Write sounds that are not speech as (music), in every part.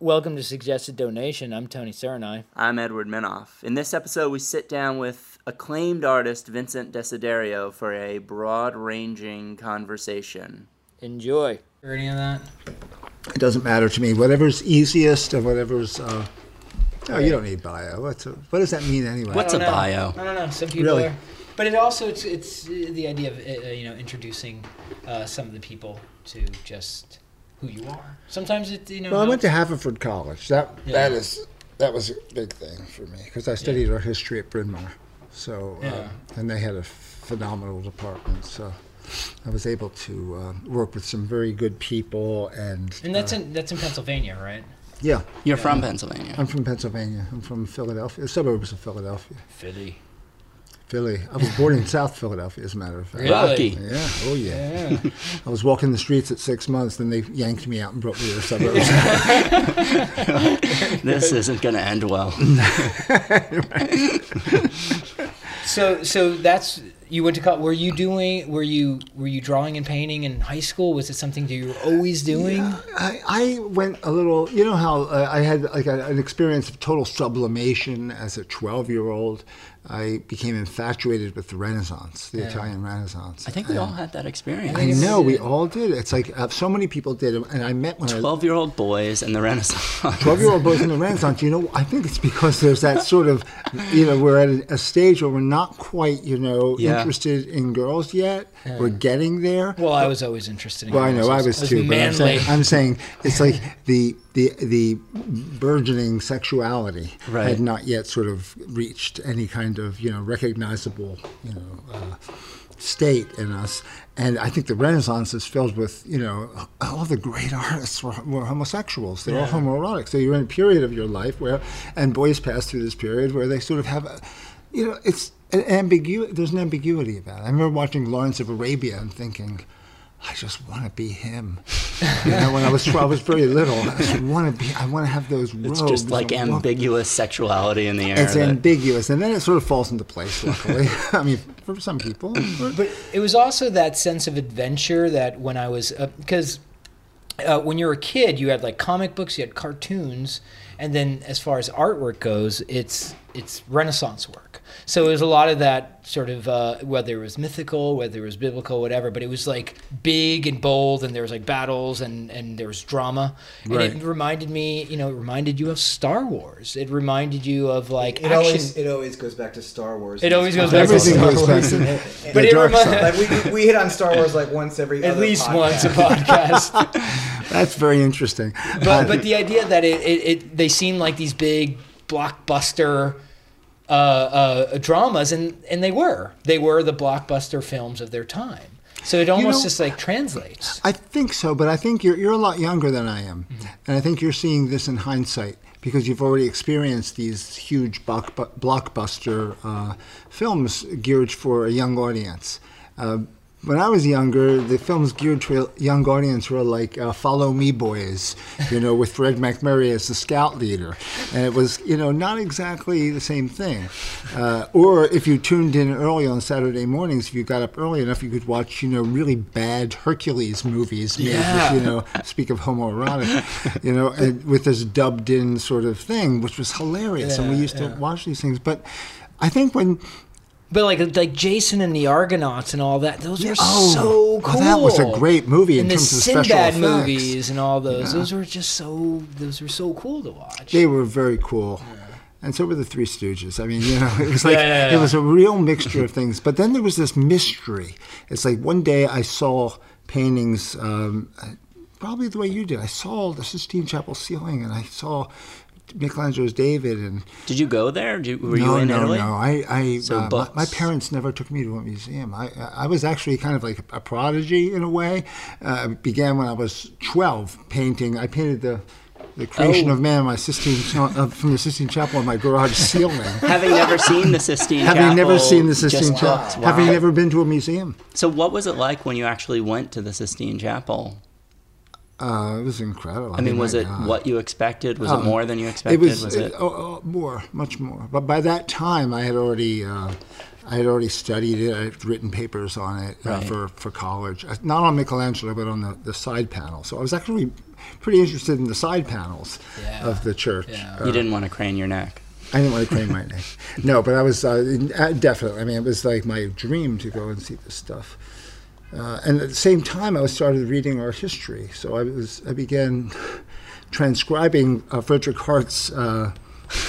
Welcome to Suggested Donation. I'm Tony Curanaj. I'm Edward Minoff. In this episode, we sit down with acclaimed artist Vincent Desiderio for a broad ranging conversation. Enjoy. Or any of that? It doesn't matter to me. Whatever's easiest and whatever's. Uh, no, you don't need bio. What's a, what does that mean anyway? What's a know. bio? I don't know. Some people Really? are. But it also it's it's uh, the idea of uh, you know introducing uh, some of the people to just who you are. Sometimes it you know. Well, I went to Haverford College. That Yeah. that is that was a big thing for me because I studied art history at Bryn Mawr. So uh, Yeah. and they had a phenomenal department. So I was able to uh, work with some very good people and. And that's uh, in that's in Pennsylvania, right? yeah. You're from Pennsylvania. I'm from Pennsylvania. I'm from Philadelphia, the suburbs of Philadelphia. Philly. Philly. I was born in South Philadelphia, as a matter of fact. Really? Rocky. Yeah. Oh yeah. Yeah. I was walking the streets at six months, then they yanked me out and brought me to the suburbs. this isn't going to end well. (laughs) (laughs) so so that's you went to college. Were you doing? Were you were you drawing and painting in high school? Was it something that you were always doing? I, I went a little, you know how uh, I had like a, an experience of total sublimation as a 12 year old. I became infatuated with the Renaissance, the Yeah. Italian Renaissance. I think we And all had that experience. I know we all did. It's like uh, so many people did, and I met when 12 year old boys and the Renaissance. 12 year old boys in the Renaissance, you know, I think it's because there's that sort of, you know, we're at a, a stage where we're not quite, you know, Yeah. interested in girls yet. We're getting there. Well, I was always interested in. Girls. Well, I know I girls. was too. But I'm saying, I'm saying it's like the the the burgeoning sexuality Right. had not yet sort of reached any kind of you know recognizable you know uh, state in us. And I think the Renaissance is filled with you know all the great artists were, were homosexuals. They're all homoerotic. So you're in a period of your life where, and boys pass through this period where they sort of have a, you know, it's an ambiguity. There's an ambiguity about it. I remember watching Lawrence of Arabia and thinking. I just want to be him. You know, when I was 12, I was very little. I just want to be. I want to have those robes. It's just like ambiguous sexuality in the air. It's that- ambiguous, and then it sort of falls into place. Luckily, (laughs) I mean, for some people. But it was also that sense of adventure that when I was because uh, when you're a kid, you had like comic books, you had cartoons, and then as far as artwork goes, it's it's Renaissance work. So it was a lot of that sort of uh, whether it was mythical, whether it was biblical, whatever. But it was like big and bold, and there was like battles and and there was drama, and Right. it reminded me, you know, it reminded you of Star Wars. It reminded you of like It action. always it always goes back to Star Wars. It always goes back to Everything Star goes back Wars. to (laughs) But it dark remi- side. like we, we hit on Star Wars like once every at other least once a podcast. (laughs) That's very interesting. but but the idea that it, it, it they seem like these big blockbuster uh, uh, dramas, and and they were they were the blockbuster films of their time. So it almost know- just like translates. I think so, but I think you're you're a lot younger than I am, Mm-hmm. and I think you're seeing this in hindsight because you've already experienced these huge blockbuster uh, films geared for a young audience. Uh, when I was younger, the films geared to a young audience were like uh, "Follow Me, Boys," you know, with Fred MacMurray as the scout leader, and it was, you know, not exactly the same thing. Uh, or if you tuned in early on Saturday mornings, if you got up early enough, you could watch, you know, really bad Hercules movies. Made Yeah. with, you know, speak of homoerotic, you know, and with this dubbed-in sort of thing, which was hilarious, and we Yeah, used to watch these things. But I think when But like like Jason and the Argonauts and all that, those were Oh, so cool. that was a great movie in and the terms of special Sinbad effects. movies and all those. Those were just so those were so cool to watch. They were very cool. And so were the Three Stooges. I mean, you know, it was (laughs) like Yeah, yeah, yeah. it was a real mixture of things. But then there was this mystery. It's like one day I saw paintings, um, probably the way you did. I saw the Sistine Chapel ceiling, and I saw Michelangelo's David, and Did you go there? Did you, were no, you in no, Italy? no. I, I So uh, my, my parents never took me to a museum. I, I was actually kind of like a prodigy in a way. Uh, began when I was 12, painting. I painted the the creation Oh. of man, my Sistine uh, from the Sistine Chapel on my garage (laughs) ceiling. Having never seen the Sistine Having Chapel, never seen the Sistine Chapel, looked, having never been to a museum, So what was it like when you actually went to the Sistine Chapel? Uh, it was incredible. I mean, was it God. what you expected? Was Oh, it more than you expected? It was, was it? uh, oh, oh, more, much more. But by that time, I had already, uh, I had already studied it. I had written papers on it uh, Right. for, for college, Uh, not on Michelangelo, but on the, the side panel. So I was actually pretty interested in the side panels Yeah. of the church. Yeah. Uh, You didn't want to crane your neck. I didn't want to crane my neck. (laughs) No, but I was definitely. I mean, it was like my dream to go and see this stuff. Uh, and at the same time, I started reading art history. So I was I began transcribing uh, Frederick Hartt's uh,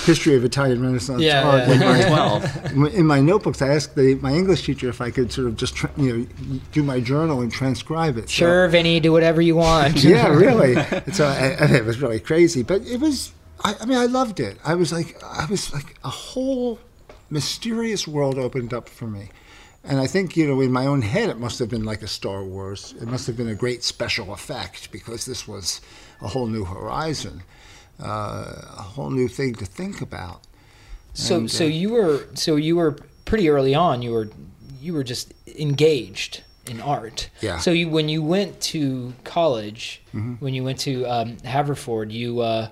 History of Italian Renaissance Yeah, Art. yeah. In, my, (laughs) in my notebooks, I asked the, my English teacher if I could sort of just tra- you know do my journal and transcribe it. So- Sure, Vinny, do whatever you want. (laughs) yeah, really. (laughs) So I, I, it was really crazy, but it was. I, I mean, I loved it. I was like, I was like a whole mysterious world opened up for me, and I think you know, in my own head, it must have been like a Star Wars. It must have been a great special effect because this was a whole new horizon, uh, a whole new thing to think about. So And, so uh, you were so you were pretty early on. You were you were just engaged in art. Yeah. So you when you went to college, Mm-hmm. when you went to um, Haverford, you, uh,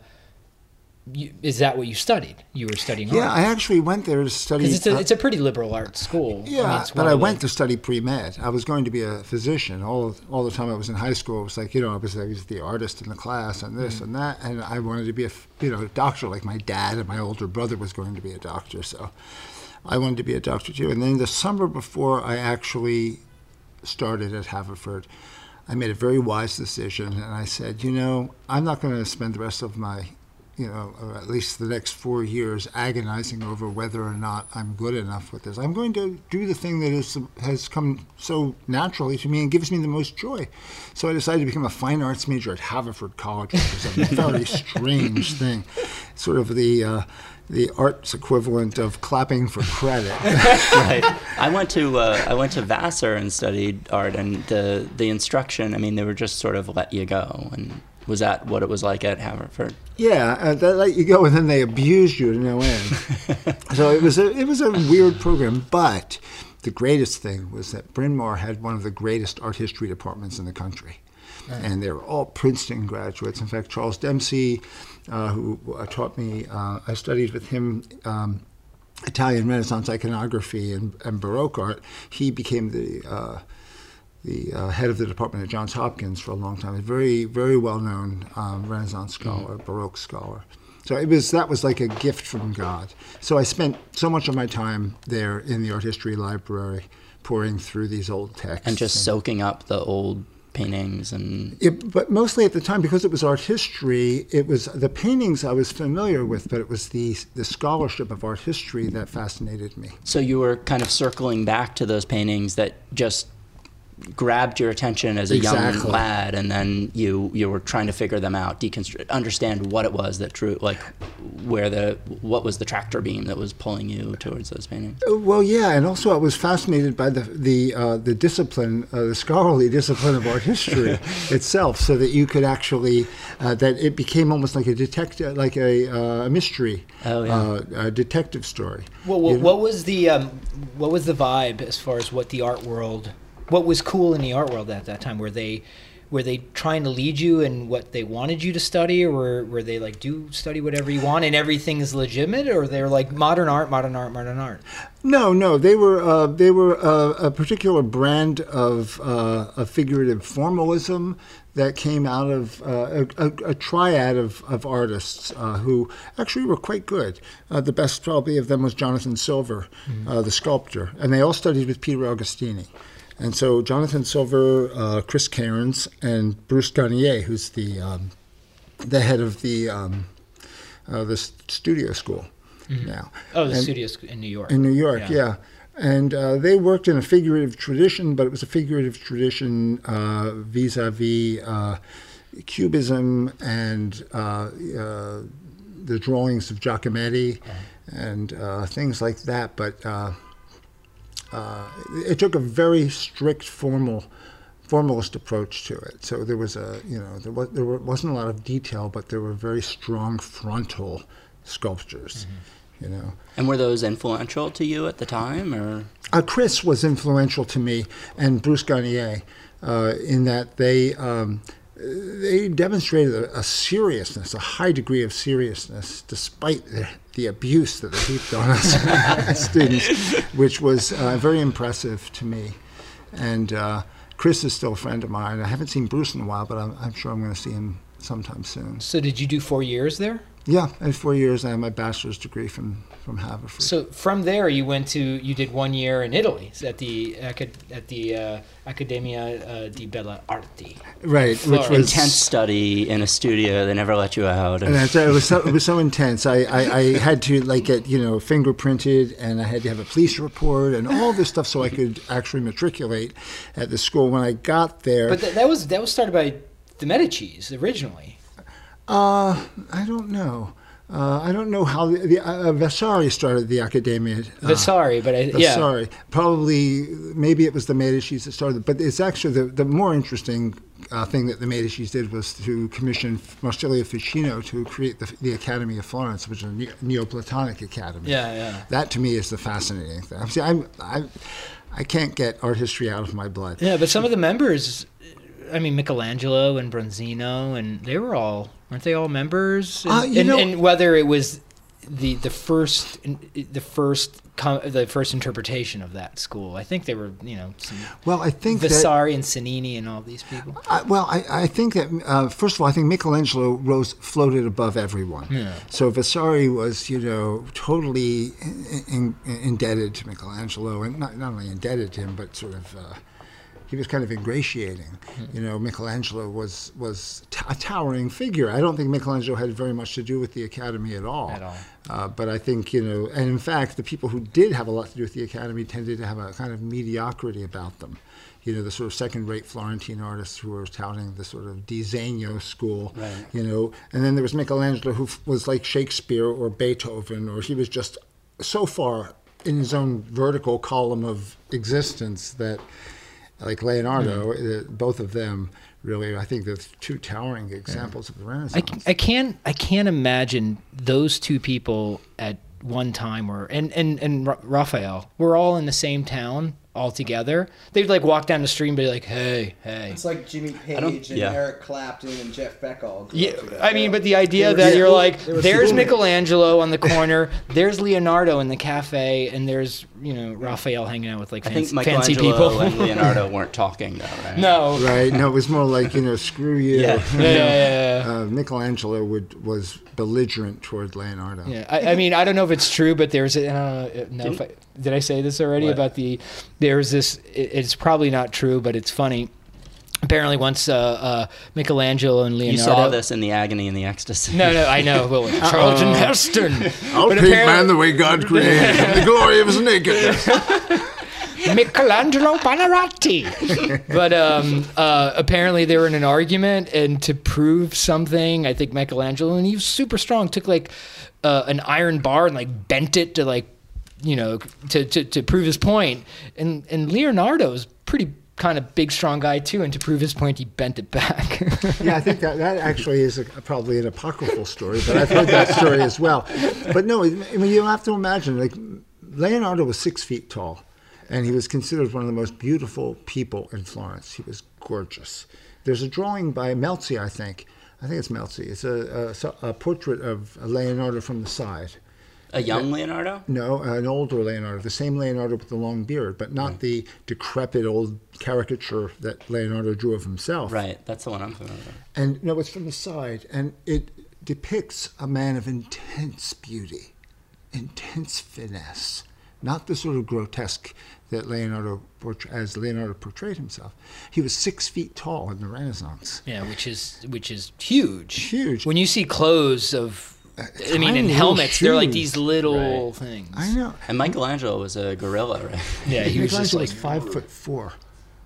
you is that what you studied? You were studying Yeah, art. I actually went there to study. it's a it's a pretty liberal arts school. I mean, Yeah, but I the- went to study pre med. I was going to be a physician. All all the time I was in high school, it was like you know I was I was the artist in the class and this mm. and that, and I wanted to be a you know a doctor like my dad and my older brother was going to be a doctor, so I wanted to be a doctor too. And then the summer before I actually started at Haverford, I made a very wise decision, and I said, you know, I'm not going to spend the rest of my you know, or at least the next four years, agonizing over whether or not I'm good enough with this. I'm going to do the thing that is, has come so naturally to me and gives me the most joy. So I decided to become a fine arts major at Haverford College, which is a (laughs) very strange thing, sort of the uh, the arts equivalent of clapping for credit. (laughs) right. I went to uh, I went to Vassar and studied art, and the the instruction. I mean, they were just sort of let you go. And was that what it was like at Haverford? Yeah, uh, they let you go, and then they abused you to no end. so it was a it was a weird program, but the greatest thing was that Bryn Mawr had one of the greatest art history departments in the country, and they were all Princeton graduates. In fact, Charles Dempsey, uh, who uh, taught me, uh, I studied with him. Um, Italian Renaissance iconography and, and Baroque art. He became the uh, the uh, head of the department at Johns Hopkins for a long time. A very, very well-known um, Renaissance scholar, Baroque scholar. So it was that was like a gift from God. So I spent so much of my time there in the art history library, pouring through these old texts And just soaking up the old paintings and it, but mostly at the time, because it was art history, it was the paintings I was familiar with, but it was the the scholarship of art history that fascinated me. so you were kind of circling back to those paintings that just grabbed your attention as a young lad and then you you were trying to figure them out deconstruct understand what it was that drew like where the what was the tractor beam that was pulling you towards those paintings Uh, Well, yeah, and also I was fascinated by the the uh, the discipline, uh, the scholarly (laughs) discipline of art history (laughs) itself, so that you could actually uh, that it became almost like a detective, like a, uh, a mystery, Oh, yeah. uh, a detective story. Well, You what, know? what was the um, what was the vibe as far as what the art world, what was cool in the art world at that time? Were they were they trying to lead you in what they wanted you to study, or were, were they like do study whatever you want and everything is legitimate, or they're like modern art, modern art, modern art? No, no, they were uh, they were uh, a particular brand of uh, a figurative formalism that came out of uh, a, a, a triad of, of artists uh, who actually were quite good. Uh, the best probably of them was Jonathan Silver, uh, the sculptor, and they all studied with Peter Agostini. And so Jonathan Silver, uh, Chris Cairns, and Bruce Gagnier, who's the um, the head of the um, uh, the studio school now. Oh, the And- studios in New York. in New York, Yeah. yeah. And uh, they worked in a figurative tradition, but it was a figurative tradition uh, vis-a-vis uh, Cubism and uh, uh, the drawings of Giacometti and uh, things like that. But uh, it took a very strict formal formalist approach to it. So there was a you know there was there wasn't a lot of detail, but there were very strong frontal sculptures, you know. and were those influential to you at the time or Uh, Chris was influential to me, and Bruce Gagnier, uh, in that they um, they demonstrated a, a seriousness, a high degree of seriousness, despite the, the abuse that they heaped on us as (laughs) students, which was uh, very impressive to me. And uh, Chris is still a friend of mine. I haven't seen Bruce in a while, but I'm, I'm sure I'm going to see him sometime soon. So did you do four years there? Yeah, in four years, I have my bachelor's degree from from Haverford. So from there, you went to you did one year in Italy at the acad- at the uh, Accademia uh, di Belle Arti. right, which Florence. was Intense study in a studio. They never let you out. And that's, it was so it was so intense. I, I, I had to like get you know fingerprinted, and I had to have a police report and all this stuff so I could actually matriculate at the school. When I got there, But th- that was that was started by the Medici's originally. uh, I don't know. Uh, I don't know how the, the uh, Vasari started the Accademia. Uh, Vasari, but I, yeah, Sorry, probably maybe it was the Medici's that started, but it's actually the, the more interesting uh, thing that the Medici's did was to commission Marsilio Ficino to create the, the Academy of Florence, which is a ne- Neoplatonic academy. yeah, yeah. That to me is the fascinating thing. See, I'm, I, I can't get art history out of my blood. Yeah, but some of the members, I mean, Michelangelo and Bronzino, and they were all, weren't they all members? And, Uh, you and, know- and whether it was the the first the first the first interpretation of that school, I think they were, you know, some Well, I think that. Vasari and Cellini and all these people. I, well, I, I think that uh, first of all, I think Michelangelo rose floated above everyone. Yeah. So Vasari was, you know, totally in, in, indebted to Michelangelo, and not not only indebted to him, but sort of. Uh, he was kind of ingratiating. You know, Michelangelo was was t- a towering figure. I don't think Michelangelo had very much to do with the Academy at all. At all. Uh, but I think you know, and in fact, the people who did have a lot to do with the Academy tended to have a kind of mediocrity about them. You know, the sort of second-rate Florentine artists who were touting the sort of disegno school. Right. You know, and then there was Michelangelo who f- was like Shakespeare or Beethoven, or he was just so far in his own vertical column of existence that, like Leonardo, uh, both of them really, I think, they're two towering examples of the Renaissance. I, c- I can't I can't imagine those two people at one time were and and and Ra- Raphael were all in the same town all together. They'd like walk down the street and be like, "Hey, hey." It's like Jimmy Page and yeah. Eric Clapton and Jeff Beck all. Yeah, together. I mean, but the idea were that you're school- like, there's schoolmates. Michelangelo on the corner, (laughs) there's Leonardo in the cafe, and there's you know Raphael hanging out with like I think fancy, fancy people. and (laughs) Leonardo weren't talking though, right? no, Right? No, it was more like you know, screw you. Yeah. (laughs) yeah, yeah, yeah, yeah. Uh, Michelangelo would was belligerent toward Leonardo. Yeah, I, I mean, I don't know if it's true, but there's a, uh, no. If I, did I say this already What? about the? There's this. It, it's probably not true, but it's funny. Apparently, once uh, uh, Michelangelo and Leonardo. You saw this in the agony and the ecstasy. No, no, I know. Well, (laughs) Charlton Heston. (laughs) I'll But paint man the way God created him, the glory of his nakedness. (laughs) Michelangelo Buonarroti. but um, uh, apparently they were in an argument, and to prove something, I think Michelangelo, and he was super strong, took like uh, an iron bar and like bent it to like, you know, to, to, to prove his point. And and Leonardo's pretty kind of big, strong guy too, and to prove his point, he bent it back. (laughs) yeah, I think that, that actually is a, probably an apocryphal story, but I've heard that story as well. But no, I mean, you have to imagine, like, Leonardo was six feet tall, and he was considered one of the most beautiful people in Florence. He was gorgeous. There's a drawing by Melzi, I think. I think it's Melzi. It's a, a, a portrait of Leonardo from the side. A young Leonardo? No, an older Leonardo, the same Leonardo with the long beard, but not mm. the decrepit old caricature that Leonardo drew of himself. Right, that's the one I'm familiar with. And no, it's from the side, and it depicts a man of intense beauty, intense finesse, not the sort of grotesque that Leonardo portray- as Leonardo portrayed himself. He was six feet tall in the Renaissance. yeah, which is which is huge. Huge. When you see clothes of, I mean, in little helmets, they're like these little Right. things. I know. And Michelangelo was a gorilla, right? Yeah, he (laughs) was just like five foot four.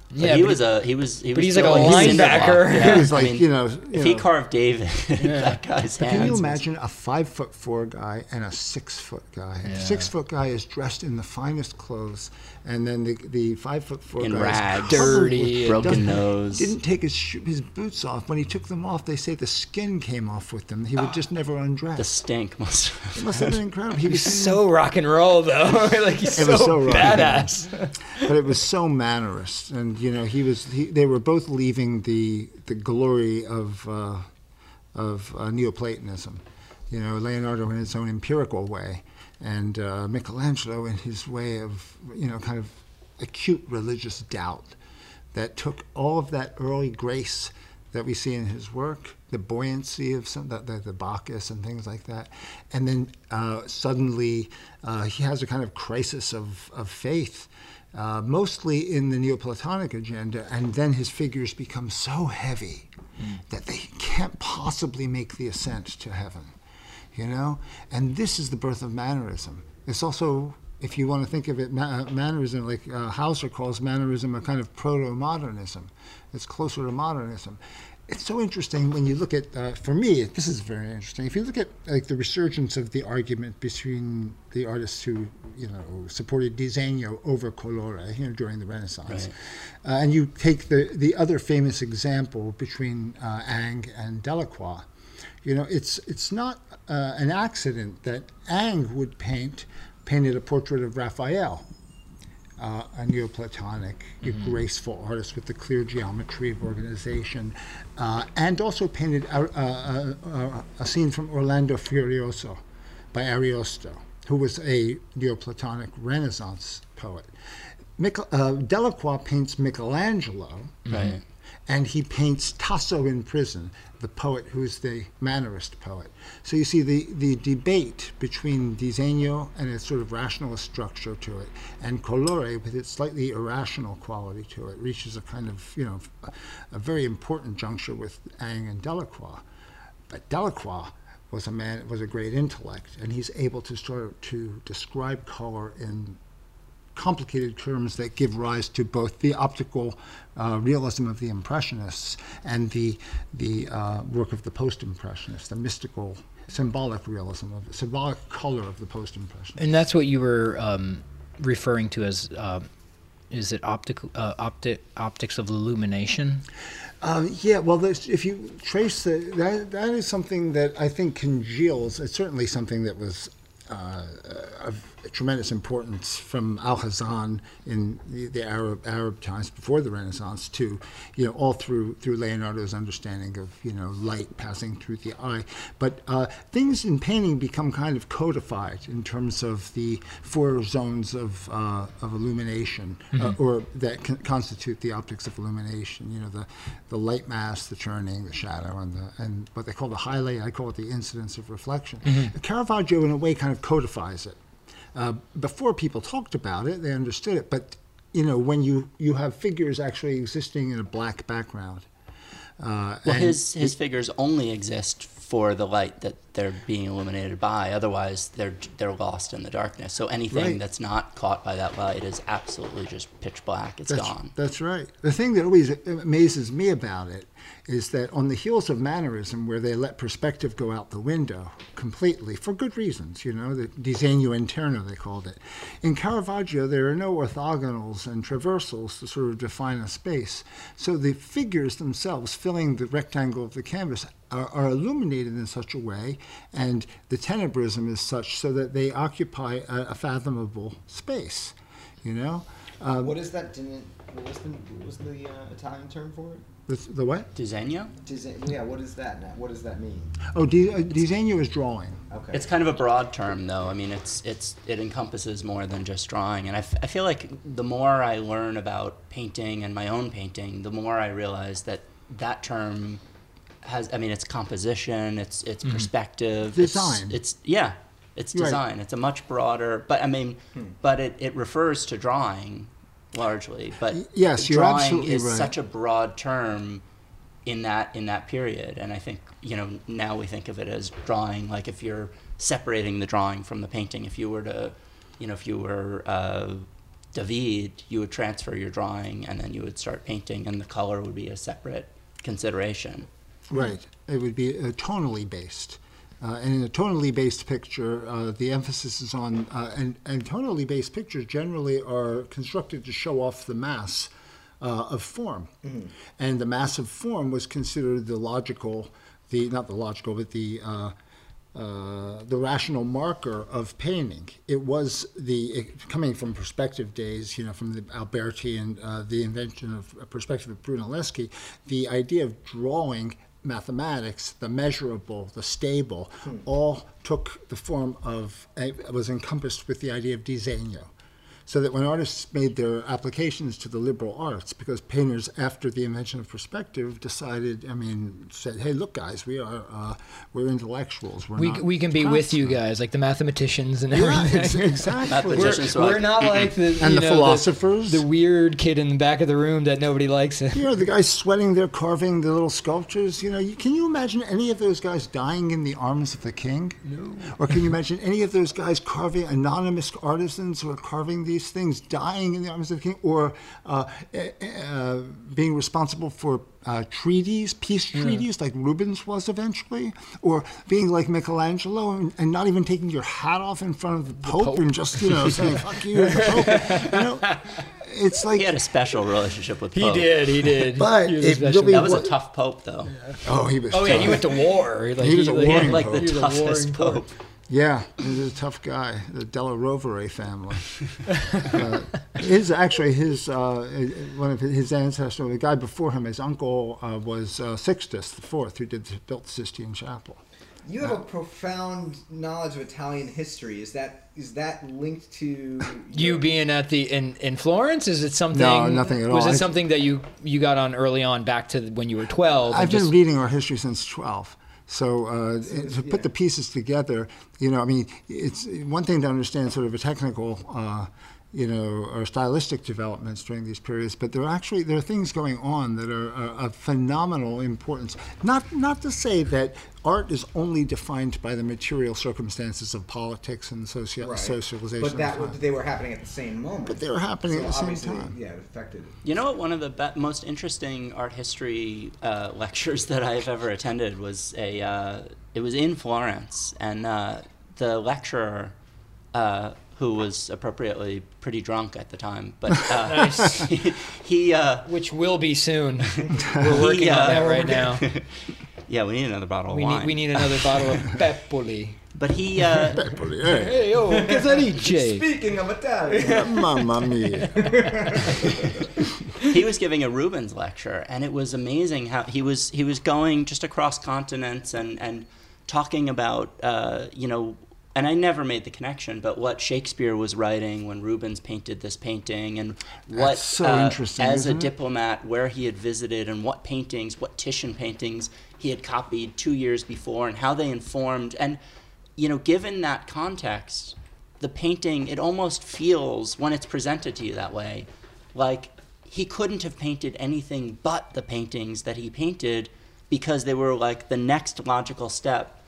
But Yeah, he but was a he was he but was he's like a cinder linebacker. Yeah, (laughs) he was like, I mean, you know, you if he carved David, (laughs) that guy's But hands. can you imagine a five foot four guy and a six foot guy? Yeah. The six foot guy is dressed in the finest clothes, and then the, the five foot four In guy. Dirty broken nose? Didn't take his sho- his boots off. When he took them off, they say the skin came off with them. He would just never undress. the stink must. it must have been incredible. He (laughs) was so rock and roll though. (laughs) like he's It so, was so rock and roll. badass. but it was so mannerist, and you know he was. He, they were both leaving the the glory of uh, of uh, Neoplatonism. You know, Leonardo in his own empirical way, and uh, Michelangelo in his way of you know kind of acute religious doubt that took all of that early grace that we see in his work, the buoyancy of some the, the, the Bacchus and things like that, and then uh, suddenly uh, he has a kind of crisis of, of faith, uh, mostly in the Neoplatonic agenda, and then his figures become so heavy that they can't possibly make the ascent to heaven, you know, and this is the birth of mannerism. It's also if you want to think of it, ma- mannerism, like uh, Hauser calls mannerism a kind of proto-modernism. It's closer to modernism. It's so interesting when you look at, uh, for me, this is very interesting. If you look at like the resurgence of the argument between the artists who, you know, supported disegno over colore, you know, during the Renaissance, uh, and you take the the other famous example between uh, Ingres and Delacroix, you know, it's it's not uh, an accident that Ingres would paint painted a portrait of Raphael, uh, a Neoplatonic, a graceful artist with the clear geometry of organization, uh, and also painted a, a, a, a scene from Orlando Furioso by Ariosto, who was a Neoplatonic Renaissance poet. Michel, uh, Delacroix paints Michelangelo, Right. And he paints Tasso in prison, the poet who's the Mannerist poet. So you see the, the debate between disegno and its sort of rationalist structure to it, and colore with its slightly irrational quality to it, reaches a kind of, you know, a, a very important juncture with Ingres and Delacroix. But Delacroix was a man, was a great intellect, and he's able to sort of to describe color in complicated terms that give rise to both the optical uh, realism of the Impressionists and the the uh, work of the Post-Impressionists, the mystical, symbolic realism of the symbolic color of the Post-Impressionists. And that's what you were um, referring to as, uh, is it optic, uh, optic, optics of illumination? Um, yeah, well, if you trace the, that, that is something that I think congeals. It's certainly something that was uh, of tremendous importance from Alhazen in the, the Arab Arab times before the Renaissance to, you know, all through through Leonardo's understanding of you know light passing through the eye. But uh, things in painting become kind of codified in terms of the four zones of uh, of illumination, uh, or that con- constitute the optics of illumination. You know, the the light mass, the turning, the shadow, and the and what they call the highlight. I call it the incidence of reflection. Caravaggio, in a way, kind of codifies it. Uh, before people talked about it, they understood it. But you know, when you you have figures actually existing in a black background, uh, Well, his his figures only exist for the light that they're being illuminated by. Otherwise, they're they're lost in the darkness. So anything Right. that's not caught by that light is absolutely just pitch black. It's that's, gone. That's right. The thing that always amazes me about it is that on the heels of mannerism, where they let perspective go out the window completely for good reasons, you know, the disegno interno they called it. In Caravaggio, there are no orthogonals and transversals to sort of define a space. So the figures themselves filling the rectangle of the canvas are, are illuminated in such a way, and the tenebrism is such so that they occupy a, a fathomable space, you know. Um, what is that? What was the, what was the uh, Italian term for it? The, the what? Disegno? Dise- yeah, what is that now? What does that mean? Oh, di- uh, disegno is drawing. Okay. It's kind of a broad term, though. I mean, it's it's it encompasses more than just drawing. And I, f- I feel like the more I learn about painting and my own painting, the more I realize that that term has. I mean, it's composition, it's it's perspective, Design. It's, yeah, it's Right. design. It's a much broader. But I mean, but it, it refers to drawing largely. But yes, drawing is right. such a broad term in that in that period and i think you know now we think of it as drawing like if you're separating the drawing from the painting if you were to you know if you were uh, david you would transfer your drawing and then you would start painting and the color would be a separate consideration Right. It would be uh, tonally based. Uh, and in a tonally based picture, uh, the emphasis is on, uh, and, and tonally based pictures generally are constructed to show off the mass uh, of form. And the mass of form was considered the logical, the not the logical, but the uh, uh, the rational marker of painting. It was the it, coming from perspective days, you know, from the Alberti and uh, the invention of perspective of Brunelleschi. The idea of drawing mathematics, the measurable, the stable, hmm. all took the form of was encompassed with the idea of disegno. So that when artists made their applications to the liberal arts, because painters, after the invention of perspective, decided, I mean, said, "Hey, look, guys, we are uh, we're intellectuals. We're We, not we can be with you guys, like the mathematicians and Yeah, everything. ex- exactly. We're, were we're not like the And the know, philosophers. the, weird kid in the back of the room that nobody likes. (laughs) You know, the guys sweating there, carving the little sculptures. You know, you, can you imagine any of those guys dying in the arms of the king? No. Or can you imagine any of those guys carving, anonymous artisans who are carving these things, dying in the arms of the king? Or uh, uh, being responsible for uh, treaties, peace treaties, like Rubens was eventually? Or being like Michelangelo and, and not even taking your hat off in front of the Pope, Pope. and just, you know, saying, (laughs) fuck you, the Pope. You know, it's like. he had a special relationship with Pope. He Pope. did, he did. But He was it really That was a tough pope, though. Oh, he was. Oh yeah, he went to war. Like, He was a like, warring Like pope. the He toughest warring pope. Yeah, he's a tough guy. The Della Rovere family. uh, his actually his uh, one of his ancestors, the guy before him, his uncle uh, was uh, Sixtus the Fourth, who did built the Sistine Chapel. You have a profound knowledge of Italian history. Is that is that linked to (laughs) You being at the in, in Florence, is it something? No, nothing at all. Was it something that you you got on early on, back to when you were twelve? I've been just- reading our history since 12. So uh, to put the pieces together, you know, I mean, it's one thing to understand sort of a technical, uh, you know, or stylistic developments during these periods, but there are actually there are things going on that are, are of phenomenal importance. Not not to say that art is only defined by the material circumstances of politics and socio- Right. socialization. But that was, they were happening at the same moment. But they were happening So at the same time. Yeah, it affected. it. You know what? One of the be- most interesting art history uh, lectures that I've ever attended was a. Uh, it was in Florence, and uh, the lecturer, uh, who was appropriately pretty drunk at the time, but uh, (laughs) Nice. he. (laughs) he uh, which will be soon. (laughs) We're working He, uh, on that right now. yeah, we need another bottle We of wine. need we need another bottle of Pepoli. But he. Uh, Hey, Hey yo, Casarice. Speaking of Italian, mamma mia. he was giving a Rubens lecture, and it was amazing how he was he was going just across continents and and talking about uh, you know. And I never made the connection, but what Shakespeare was writing when Rubens painted this painting, and what so uh, interesting, as a it? diplomat, where he had visited, and what paintings, what Titian paintings he had copied two years before, and how they informed. And you know, given that context, the painting it almost feels when it's presented to you that way, like he couldn't have painted anything but the paintings that he painted because they were like the next logical step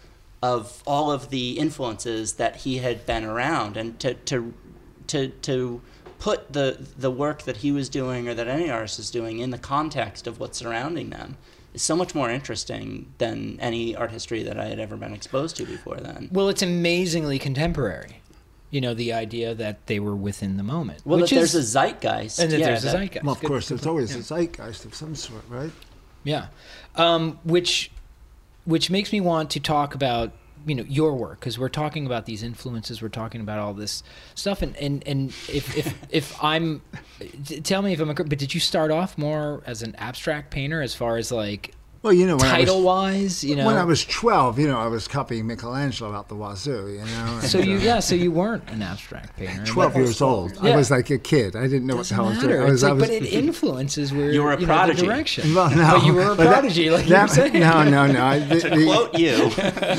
of all of the influences that he had been around and to to to to put the the work that he was doing or that any artist is doing in the context of what's surrounding them is so much more interesting than any art history that I had ever been exposed to before then. Well, it's amazingly contemporary. You know, the idea that they were within the moment. Well, which that there's a zeitgeist. and that yeah, there's a zeitgeist. Well, of Good- course, good there's point. always Yeah. a zeitgeist of some sort, right? Yeah, um, which which makes me want to talk about you know your work because we're talking about these influences, we're talking about all this stuff, and and and if if (laughs) if I'm, tell me if I'm, a, but did you start off more as an abstract painter as far as like Well, you know, when title I was, wise, you know? when I was 12, you know, I was copying Michelangelo out the wazoo, you know. (laughs) so you uh, yeah, so you weren't an abstract painter. 12 years old. I was like a kid. I didn't know what the Doesn't hell I was doing. matter. I was, It's I like, was, but it influences where You were a know, the prodigy. direction. well, no, But you were a but that- prodigy, like you were saying. (laughs) No, no, no. I, (laughs) the, To the- quote you,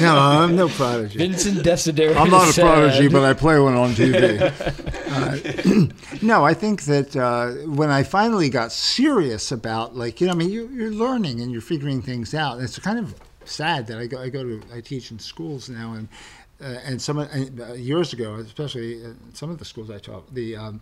no, I'm no prodigy. Vincent Desiderio. I'm not a prodigy, but I play one on TV. Uh, (clears throat) no, I think that uh, when I finally got serious about, like, you know, I mean, you, you're learning and you're figuring things out. And it's kind of sad that I go, I go to, I teach in schools now, and uh, and some and, uh, years ago, especially uh, some of the schools I taught, the um,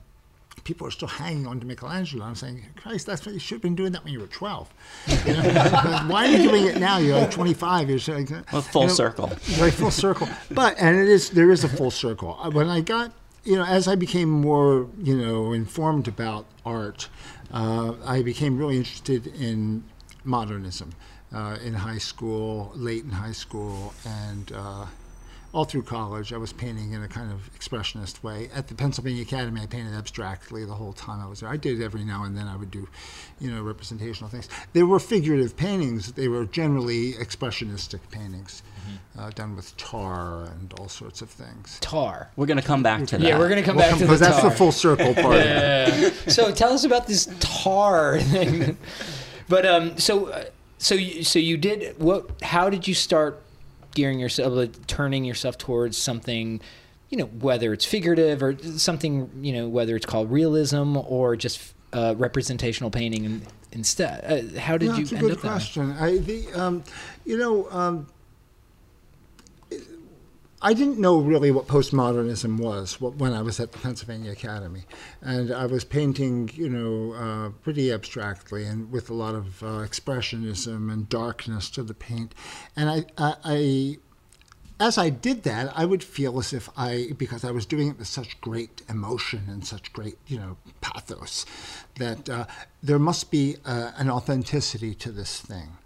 people are still hanging on to Michelangelo. I'm saying, Christ, that's what you should have been doing that when you were 12. (laughs) You know? (laughs) Why are you doing it now? You're like 25. You're saying, well, full you know, circle. like full circle. But and it is there is a full circle. When I got you know as I became more you know informed about art, uh, I became really interested in modernism uh, in high school, late in high school, and. Uh, all through college, I was painting in a kind of expressionist way. At the Pennsylvania Academy, I painted abstractly the whole time I was there. I did every now and then. I would do, you know, representational things. They were figurative paintings. They were generally expressionistic paintings, uh, done with tar and all sorts of things. Tar. We're gonna come back to that. Yeah, we're gonna come back to the Because that's tar. the full circle part. of it. (laughs) so tell us about this tar (laughs) thing. but um, so uh, so you, so you did what? How did you start gearing yourself, like, turning yourself towards something? You know, whether it's figurative or something. You know, whether it's called realism or just uh, representational painting in, instead. Uh, how did No, you it's a end good up that way? question. I, the, um, you know, um, I didn't know really what postmodernism was when I was at the Pennsylvania Academy, and I was painting, you know, uh, pretty abstractly and with a lot of uh, expressionism and darkness to the paint, and I, I, I as I did that, I would feel as if I, because I was doing it with such great emotion and such great, you know, pathos, that uh, there must be uh, an authenticity to this thing.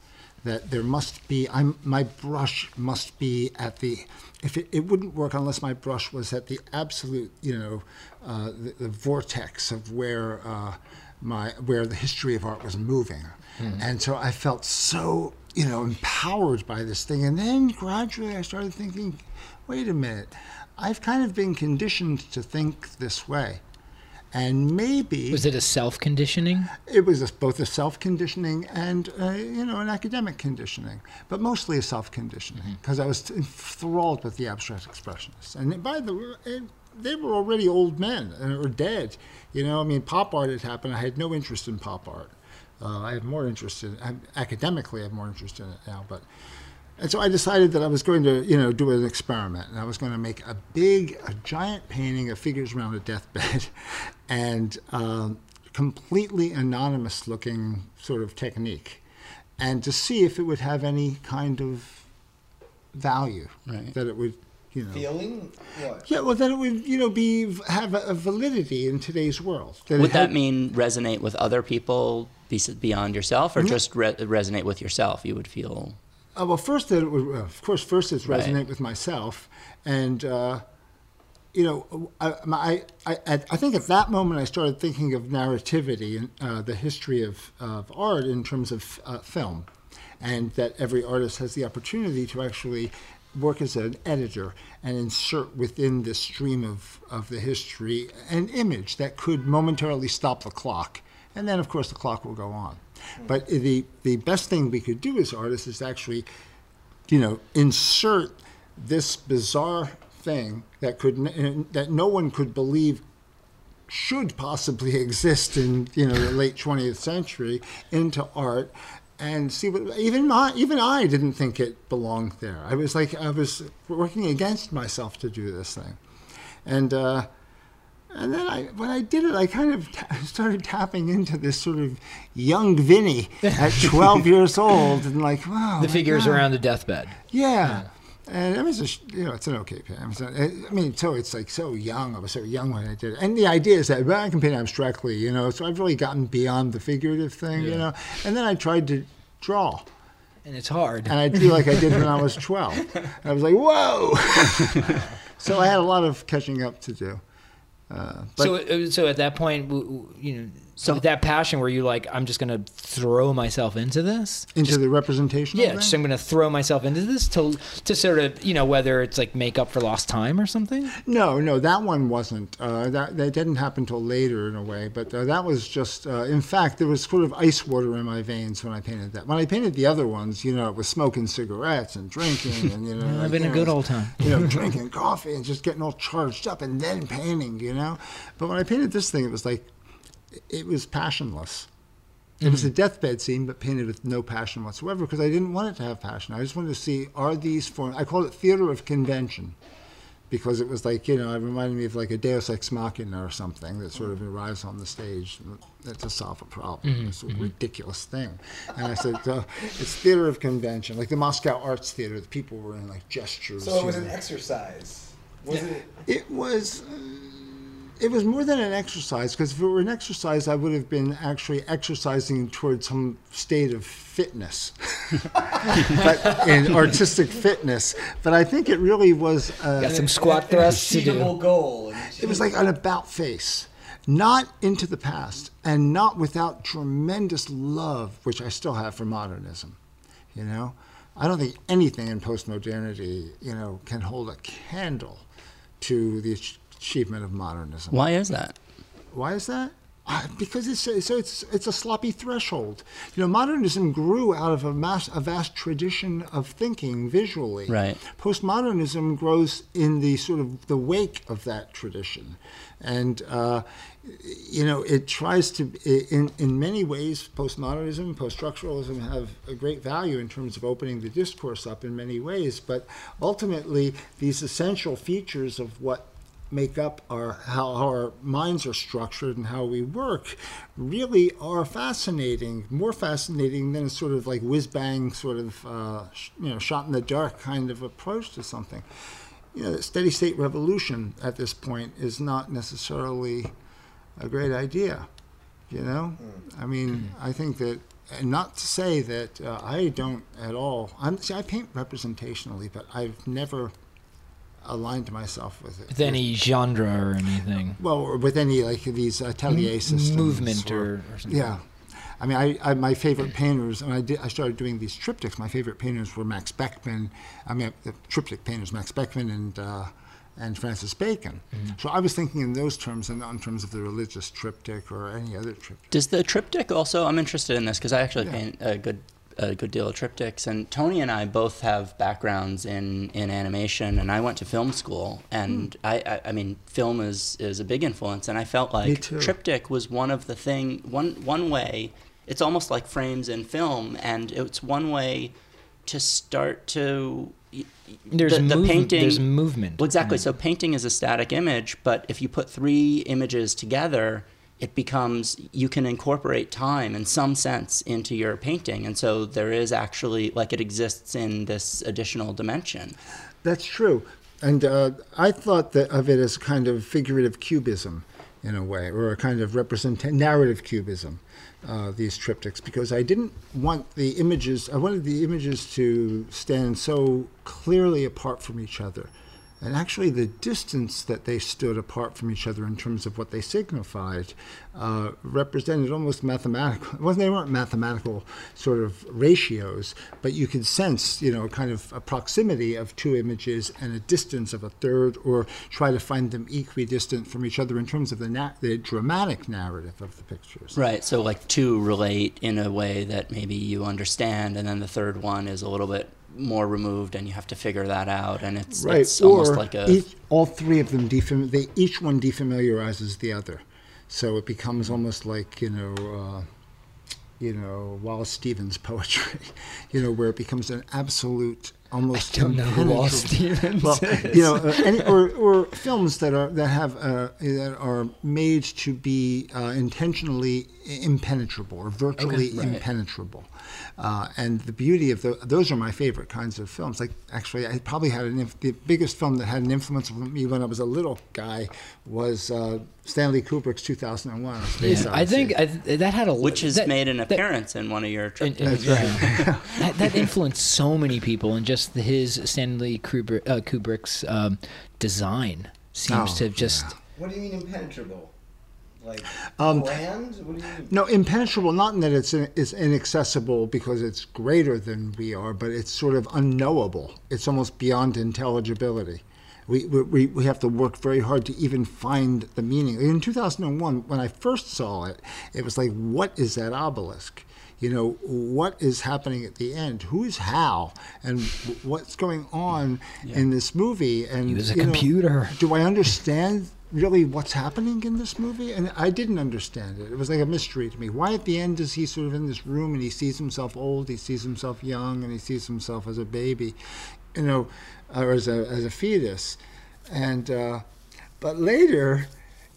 That there must be, I'm, my brush must be at the, if it, it wouldn't work unless my brush was at the absolute, you know, uh, the, the vortex of where uh, my, where the history of art was moving. And so I felt so you know, empowered by this thing. And then gradually I started thinking, wait a minute, I've kind of been conditioned to think this way. And maybe Was it a self conditioning? it was a, both a self conditioning and uh, you know an academic conditioning, but mostly a self conditioning because I was enthralled with the abstract expressionists. And by the way, they were already old men and or dead. You know, I mean, pop art had happened. I had no interest in pop art. Uh, I have more interest in I, academically. I have more interest in it now, but. And so I decided that I was going to, you know, do an experiment, and I was going to make a big, a giant painting of figures around a deathbed, and um, completely anonymous-looking sort of technique, and to see if it would have any kind of value, Right. that it would, you know, Feeling what? yeah, well, that it would, you know, be have a, a validity in today's world. it Would that mean resonate with other people beyond yourself, or just re- resonate with yourself? You would feel. Uh, well, first, it would, uh, of course, first it's Right. resonate with myself, and uh, you know, I, I, I, think at that moment I started thinking of narrativity and uh, the history of, of art in terms of uh, film, and that every artist has the opportunity to actually work as an editor and insert within the stream of, of the history an image that could momentarily stop the clock, and then of course the clock will go on. But the the best thing we could do as artists is actually you know, insert this bizarre thing that could that no one could believe should possibly (laughs) exist in you know the late 20th century into art and see what even my even I didn't think it belonged there. I was like I was working against myself to do this thing, and uh, and then I when I did it, I kind of ta (laughs) started tapping into this sort of young Vinny at (laughs) 12 years old, and like wow, The figures around the deathbed. Yeah. And it was, a, you know, it's an okay painting. I mean, so it's like so young. I was so young when I did it. And the idea is that well, I can paint abstractly, you know. So I've really gotten beyond the figurative thing, you know. And then I tried to draw, And it's hard. and I do like I did when I was 12. And I was like, whoa. (laughs) so I had a lot of catching up to do. Uh, so, uh, so at that point, you know, So- with that passion, were you like, I'm just gonna throw myself into this? into the representation. Yeah, just I'm gonna throw myself into this to to sort of you know whether it's like make up for lost time or something. No, no, that one wasn't. Uh, that that didn't happen until later in a way. But uh, that was just. Uh, in fact, there was sort of ice water in my veins when I painted that. When I painted the other ones, you know, it was smoking cigarettes and drinking, and you know, (laughs) like, Having you a know, good old time. You know, (laughs) drinking coffee and just getting all charged up, and then painting. You know, but when I painted this thing, it was like, it was passionless. It was a deathbed scene, but painted with no passion whatsoever because I didn't want it to have passion. I just wanted to see are these forms. I call it theater of convention because it was like you know it reminded me of like a Deus ex machina or something that sort of arrives on the stage to solve a problem. It's a ridiculous thing, and I said uh, it's theater of convention, like the Moscow Arts Theater. The people were in like gestures. So it was know. an exercise. Was it? It was. Uh, it was more than an exercise because if it were an exercise, I would have been actually exercising towards some state of fitness, (laughs) but in artistic fitness. But I think it really was. Uh, Got some squat thrusts to achievable do. goal. it was like an about face, not into the past, and not without tremendous love, which I still have for modernism. You know, I don't think anything in postmodernity, you know, can hold a candle to the ach- achievement of modernism. Why is that? Why is that? Uh, Because it's a, so it's it's a sloppy threshold. You know, modernism grew out of a mass a vast tradition of thinking visually. Right. Postmodernism grows in the sort of the wake of that tradition, and uh, you know it tries to in in many ways postmodernism post-structuralism have a great value in terms of opening the discourse up in many ways but ultimately these essential features of what make up our how our minds are structured and how we work really are fascinating more fascinating than a sort of like whiz bang sort of uh, you know shot in the dark kind of approach to something. You know steady state revolution at this point is not necessarily a great idea you know? I mean i think that and not to say that uh, i don't at all i'm see i paint representationally but i've never aligned myself with it With any genre or anything. well or with any like these atelier M- systems movement or- or something. yeah I mean, I, I my favorite painters, and I did. I started doing these triptychs. My favorite painters were Max Beckmann. I mean, the triptych painters, Max Beckmann and uh, and Francis Bacon. Mm-hmm. So I was thinking in those terms, and not in terms of the religious triptych or any other triptych. Does the triptych also? I'm interested in this because I actually Yeah. paint a good a good deal of triptychs, and Tony and I both have backgrounds in, in animation, and I went to film school, and Hmm. I, I I mean film is is a big influence, and I felt like triptych was one of the thing one one way. It's almost like frames in film, and it's one way to start to. There's the, the move- painting. There's movement. Well, exactly. So painting is a static image, but if you put three images together, it becomes you can incorporate time in some sense into your painting, and so there is actually like it exists in this additional dimension. That's true. And uh, I thought that of it as kind of figurative cubism in a way, or a kind of represent narrative cubism, uh, these triptychs, because I didn't want the images, I wanted the images to stand so clearly apart from each other. And actually, the distance that they stood apart from each other in terms of what they signified uh, represented almost mathematical. (laughs) Wasn't, they weren't mathematical sort of ratios, but you could sense, you know, kind of a proximity of two images and a distance of a third, or try to find them equidistant from each other in terms of the, na- the dramatic narrative of the pictures. Right. So like two relate in a way that maybe you understand, and then the third one is a little bit more removed, and you have to figure that out, and it's Right, it's or almost like a each, all three of them, defam- they, each one defamiliarizes the other. So it becomes almost like, you know, uh, you know, Wallace Stevens (laughs) poetry, you know, where it becomes an absolute, almost I don't know who impenetrable- Stevens well, you know, uh, any, or, or films that are that have uh, that are made to be uh, intentionally impenetrable or virtually Right. impenetrable. Uh, and the beauty of the, those are my favorite kinds of films. Like actually, I probably had an inf- the biggest film that had an influence on me when I was a little guy was uh, Stanley Kubrick's 2001: Space Yeah, I think Odyssey. I, that had a which has that, made an that- appearance in one of your in- triptychs. in- right. (laughs) (laughs) that, that influenced so many people, and just his Stanley Kubrick, uh, Kubrick's um, design seems Oh, to have just. yeah. What do you mean impenetrable? Like Um. What do you mean? No, impenetrable. Not in that it's it's inaccessible because it's greater than we are, but it's sort of unknowable. It's almost beyond intelligibility. We, we, we have to work very hard to even find the meaning. In 2001, when I first saw it, it was like, what is that obelisk? You know, what is happening at the end? Who's Hal? And what's going on in this movie? And He was a you know, computer. do I understand really what's happening in this movie? And I didn't understand it. It was like a mystery to me. Why at the end is he sort of in this room and he sees himself old, he sees himself young, and he sees himself as a baby, you know, or as a as a fetus, and uh, but later.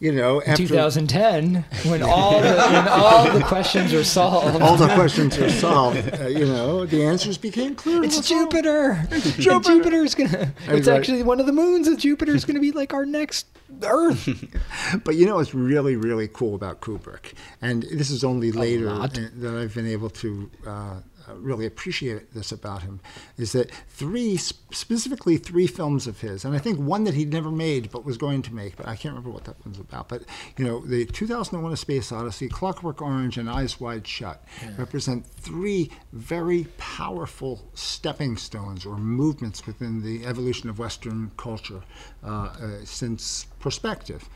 you know, after 2010, when (laughs) all the, when all the questions are solved. all the questions are solved, uh, you know, the answers became clear. It's. Jupiter. And Jupiter. Jupiter's gonna. It's right. actually one of the moons of Jupiter's gonna be like our next Earth. (laughs) But you know what's really, really cool about Kubrick, and this is only later that I've been able to uh, really appreciate this about him, is that three, specifically three films of his, and I think one that he'd never made but was going to make, but I can't remember what that one's about. But you know, the 2001: A Space Odyssey, Clockwork Orange, and Eyes Wide Shut represent three very powerful stepping stones or movements within the evolution of Western culture uh, uh, since perspective.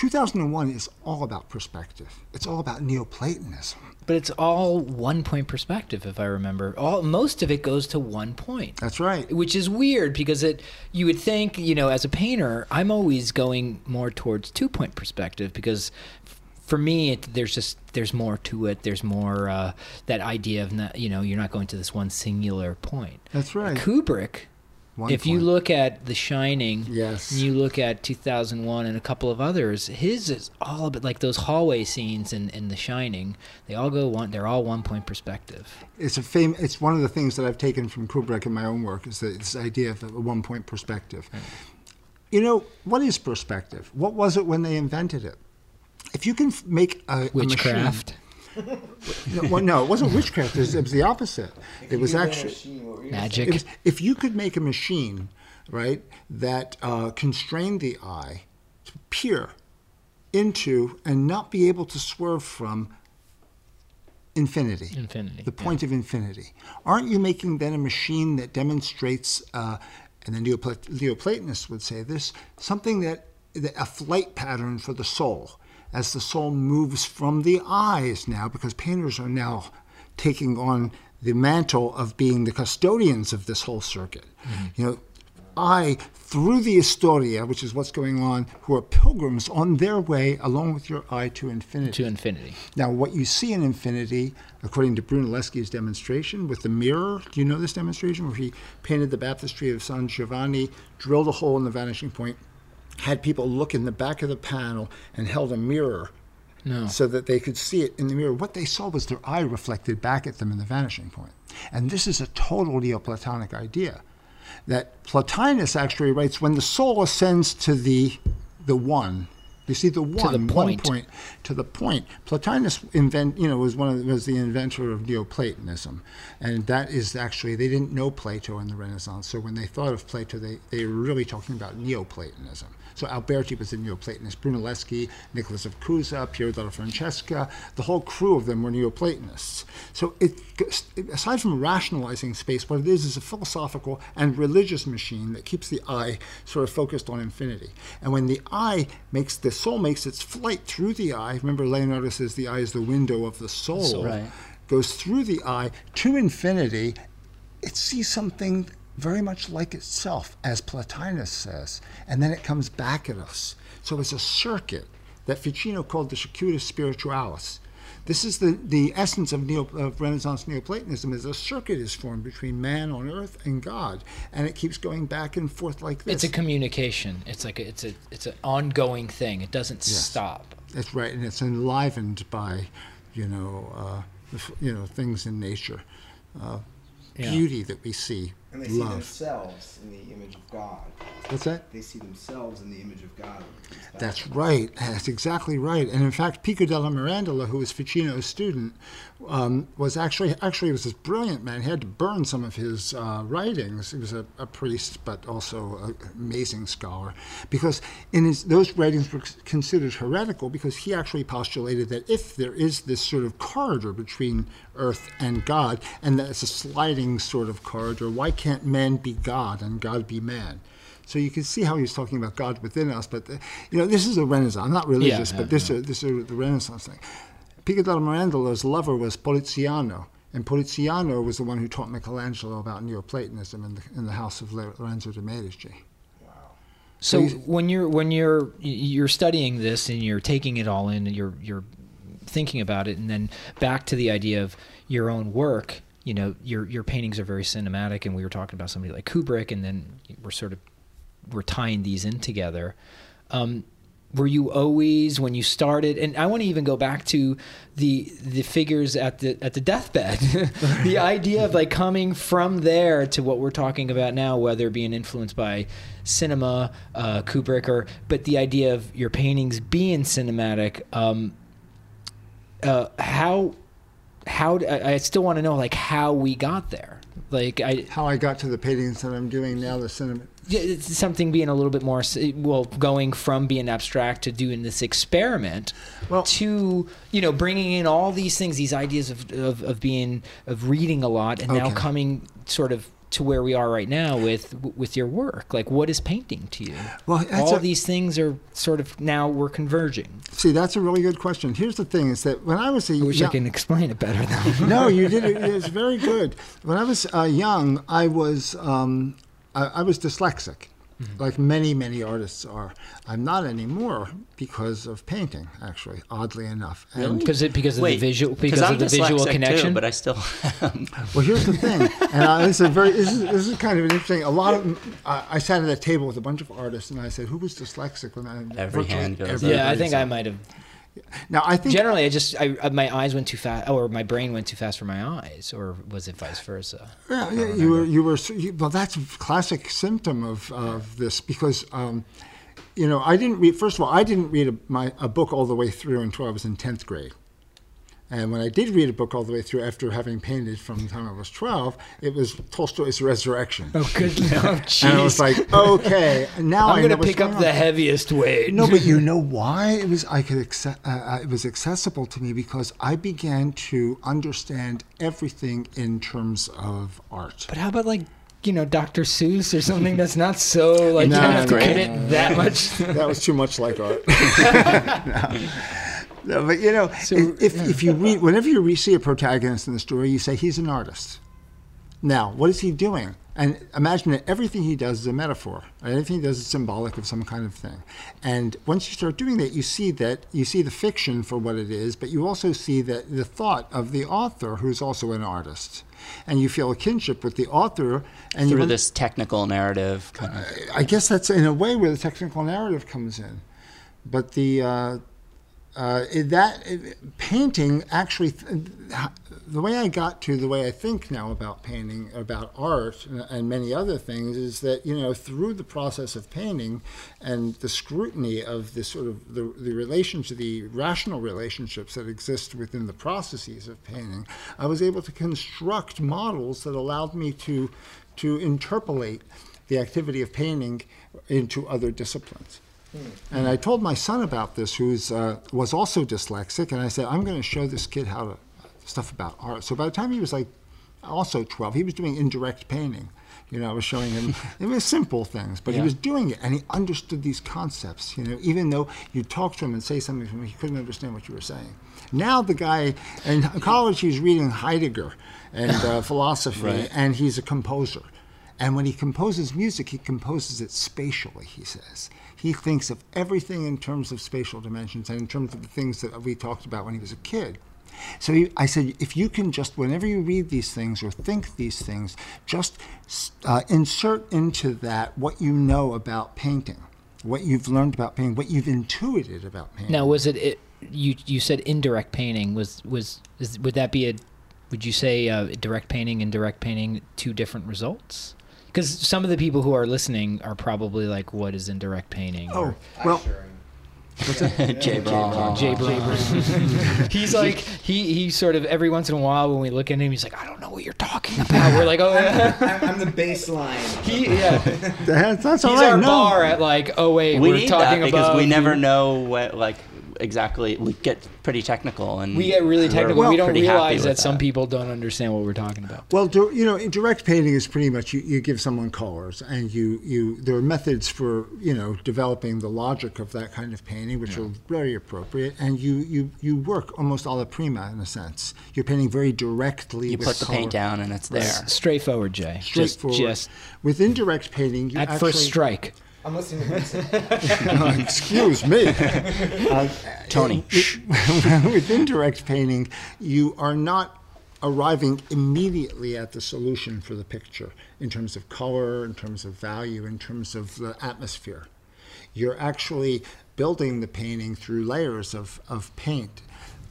2001 is all about perspective. It's all about Neoplatonism. But it's all one point perspective, if I remember. All most of it goes to one point. That's right. which is weird because it you would think you know as a painter i'm always going more towards two point perspective because for me it, there's just there's more to it there's more uh, that idea of not you know you're not going to this one singular point That's right. kubrick One if you look at the shining Yes. and you look at 2001 and a couple of others his is all about like those hallway scenes in, in the shining they all go one they're all one point perspective It's a fame. It's one of the things that I've taken from Kubrick in my own work is this idea of a one-point perspective. You know what is perspective? What was it when they invented it? If you can f- make a, a machine- witchcraft no, well, no, it wasn't witchcraft. It was, it was the opposite. If It was actually machine, what were you gonna Magic. Was, if you could make a machine, right, that uh, constrained the eye to peer into and not be able to swerve from infinity, Infinity, the yeah. point of infinity, aren't you making then a machine that demonstrates, uh, and the Neoplat- Neoplatonists would say this, something that, that a flight pattern for the soul, as the soul moves from the eyes now, because painters are now taking on the mantle of being the custodians of this whole circuit. Mm-hmm. You know, I, through the Historia, which is what's going on, who are pilgrims on their way along with your eye to infinity. to infinity Now, what you see in Infinity, according to Brunelleschi's demonstration with the mirror, do you know this demonstration where he painted the baptistry of San Giovanni, drilled a hole in the vanishing point, had people look in the back of the panel, and held a mirror no so that they could see it in the mirror. What they saw was their eye reflected back at them in the vanishing point. And this is a total Neoplatonic idea that Plotinus actually writes when the soul ascends to the the one. You see the one, one point. point to the point. Plotinus invent, you know, was one of the, was the inventor of Neoplatonism, and that is actually they didn't know Plato in the Renaissance. So when they thought of Plato, they they were really talking about Neoplatonism. So Alberti was a Neoplatonist, Brunelleschi, Nicholas of Cusa, Piero della Francesca, the whole crew of them were Neoplatonists. So it, aside from rationalizing space, what it is is a philosophical and religious machine that keeps the eye sort of focused on infinity. And when the eye makes, the soul makes its flight through the eye, remember Leonardo says the eye is the window of the soul, Soul. Right. goes through the eye to infinity, it sees something very much like itself, as Plotinus says, and then it comes back at us. So it's a circuit that Ficino called the circuitus spiritualis. This is the, the essence of, Neo, of Renaissance Neoplatonism is a circuit is formed between man on earth and God, and it keeps going back and forth like this. It's a communication. It's like a, it's a it's an ongoing thing. It doesn't stop. That's right, and it's enlivened by, you know, uh, you know things in nature, uh, Yeah. beauty that we see, And they see love. themselves in the image of God. What's that? They see themselves in the image of God. That's right. That's exactly right. And in fact, Pico della Mirandola, who was Ficino's student, um, was actually actually was this brilliant man. He had to burn some of his uh, writings. He was a, a priest, but also an amazing scholar, because in his those writings were considered heretical because he actually postulated that if there is this sort of corridor between earth and God, and that it's a sliding sort of corridor, why can't man be God and God be man? So you can see how he's talking about God within us, but uh, you know this is a Renaissance, not religious, Yeah, but yeah, this is this is the Renaissance thing. Pico della Mirandola's lover was Poliziano, and Poliziano was the one who taught Michelangelo about Neoplatonism in the in the house of Lorenzo de Medici. Wow. So you- when you're when you're you're studying this and you're taking it all in and you're you're thinking about it and then back to the idea of your own work, you know, your your paintings are very cinematic and we were talking about somebody like Kubrick and then we're sort of we're tying these in together. Um, were you always when you started and i want to even go back to the the figures at the at the deathbed (laughs) the (laughs) idea of like coming from there to what we're talking about now whether being influenced by cinema uh, kubrick or but the idea of your paintings being cinematic um, uh, how how I, I still want to know like how we got there like i How I got to the paintings that I'm doing now, the cinema. yeah, it's something being a little bit more well going from being abstract to doing this experiment Well- to you know bringing in all these things these ideas of, of, of being of reading a lot and now coming sort of to where we are right now with with your work like what is painting to you Well, all a- these things are sort of now we're converging See, that's a really good question. Here's the thing: is that when I was a i wish young- i can explain it better though (laughs) no, you did it. It's very good. When I was uh, young, I was um, I, I was dyslexic, Mm-hmm. like many many artists are. I'm not anymore because of painting. Actually, oddly enough. And, because it because of Wait, the visual because of the visual connection too, but I still am. (laughs) Well, here's the thing, and uh, this is a very this is, this is kind of an interesting. A lot of I I sat at a table with a bunch of artists, and I said, "Who was dyslexic?" When I Every hand goes up. everybody yeah i think i might have Now I think Generally, I just I, I- my eyes went too fast, or my brain went too fast for my eyes, or was it vice versa? Yeah, yeah, you were you were you, well. That's a classic symptom of of this because, um, you know, I didn't read. First of all, I didn't read a, my a book all the way through until I was in tenth grade. And when I did read a book all the way through after having painted from the time I was 12, it was Tolstoy's Resurrection. Oh, good. (laughs) And I was like, okay, now I'm gonna pick up going the on. heaviest weight. No, but you know why it was I could accept, uh, uh, it was accessible to me because I began to understand everything in terms of art. But how about like you know Dr. Seuss or something that's not so like you No, don't have to no, commit that (laughs) much. that was too much like art. (laughs) no. But you know, So, if, if you read, whenever you re- see a protagonist in the story, you say he's an artist. Now, what is he doing? And imagine that everything he does is a metaphor. Everything he does is symbolic of some kind of thing. And once you start doing that, you see that you see the fiction for what it is, but you also see that the thought of the author, who's also an artist, and you feel a kinship with the author. And Through un- this technical narrative kind of. I guess that's in a way where the technical narrative comes in, but the uh, uh, that painting actually, the way I got to the way I think now about painting, about art, and, many other things is that you know through the process of painting and the scrutiny of the sort of the, the relations, the rational relationships that exist within the processes of painting, I was able to construct models that allowed me to to interpolate the activity of painting into other disciplines. And I told my son about this, who uh, was also dyslexic, and I said, I'm going to show this kid how to stuff about art. So by the time he was like also 12, he was doing indirect painting. You know, I was showing him, (laughs) it was simple things, but he was doing it, and he understood these concepts, you know, even though you talk to him and say something to him, he couldn't understand what you were saying. Now the guy, in college, he's reading Heidegger and uh, (laughs) philosophy, Right. and he's a composer. And when he composes music, he composes it spatially, he says. He thinks of everything in terms of spatial dimensions and in terms of the things that we talked about when he was a kid. So he, I said, if you can just, whenever you read these things or think these things, just uh, insert into that what you know about painting, what you've learned about painting, what you've intuited about painting. Now, was it, it you you said indirect painting was was is, would that be a would you say uh, direct painting and direct painting two different results? Because some of the people who are listening are probably like, "What is indirect painting?" Oh, well, (laughs) Jay Braun. Jay Braber. (laughs) he's like he he sort of every once in a while when we look at him, he's like, "I don't know what you're talking about." (laughs) We're like, "Oh yeah." I'm, I'm the baseline. He yeah. that's, that's all He's right. our no. bar at like, oh wait, we are need talking that because about we never know what like exactly. We get pretty technical and We get really we're technical. we don't realize with that some people don't understand what we're talking about. Well, dir- you know, in direct painting is pretty much you, you give someone colors, and you, you there are methods for you know developing the logic of that kind of painting, which are very appropriate, and you, you, you work almost a la prima in a sense. You're painting very directly. You with put the color. paint down and it's there. Straightforward, Jay. Just, Straightforward. just With indirect painting, you at actually, first strike. I'm listening to Vincent. (laughs) Excuse me. Uh, (laughs) Tony. (laughs) with, with indirect painting, you are not arriving immediately at the solution for the picture in terms of color, in terms of value, in terms of the atmosphere. you're actually building the painting through layers of, of paint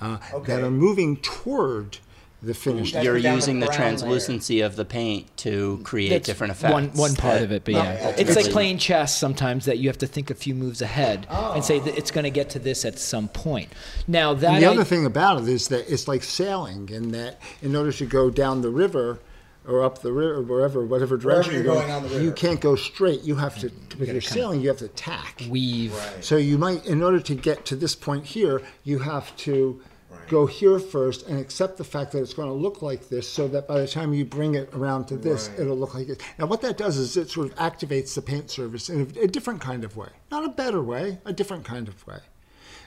uh, that are moving toward the finished. That's You're down the using the brown layer. translucency of the paint to create That's different effects. One one part that- of it, but Well, yeah, ultimately- it's like playing chess sometimes that you have to think a few moves ahead and say that it's going to get to this at some point. Now that And the I- other thing about it is that it's like sailing, in that in order to go down the river or up the river, or wherever, whatever direction you're you're going on the river. you can't go straight. You have to, with your sailing, you have to tack. weave. Right. So you might, in order to get to this point here, you have to Right. Go here first and accept the fact that it's going to look like this, so that by the time you bring it around to this, Right. it'll look like it. Now, what that does is it sort of activates the paint surface in a, a different kind of way, not a better way, a different kind of way,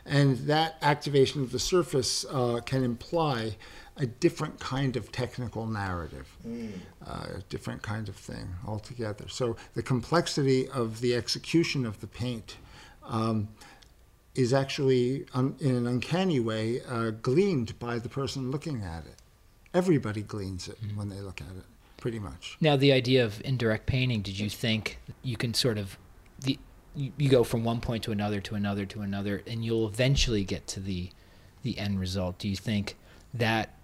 and that activation of the surface uh, can imply a different kind of technical narrative, uh, a different kind of thing altogether. So the complexity of the execution of the paint. Um, is actually, in an uncanny way, uh, gleaned by the person looking at it. Everybody gleans it when they look at it, pretty much. Now the idea of indirect painting, did you think you can sort of the you, you go from one point to another to another to another and you'll eventually get to the the end result. Do you think that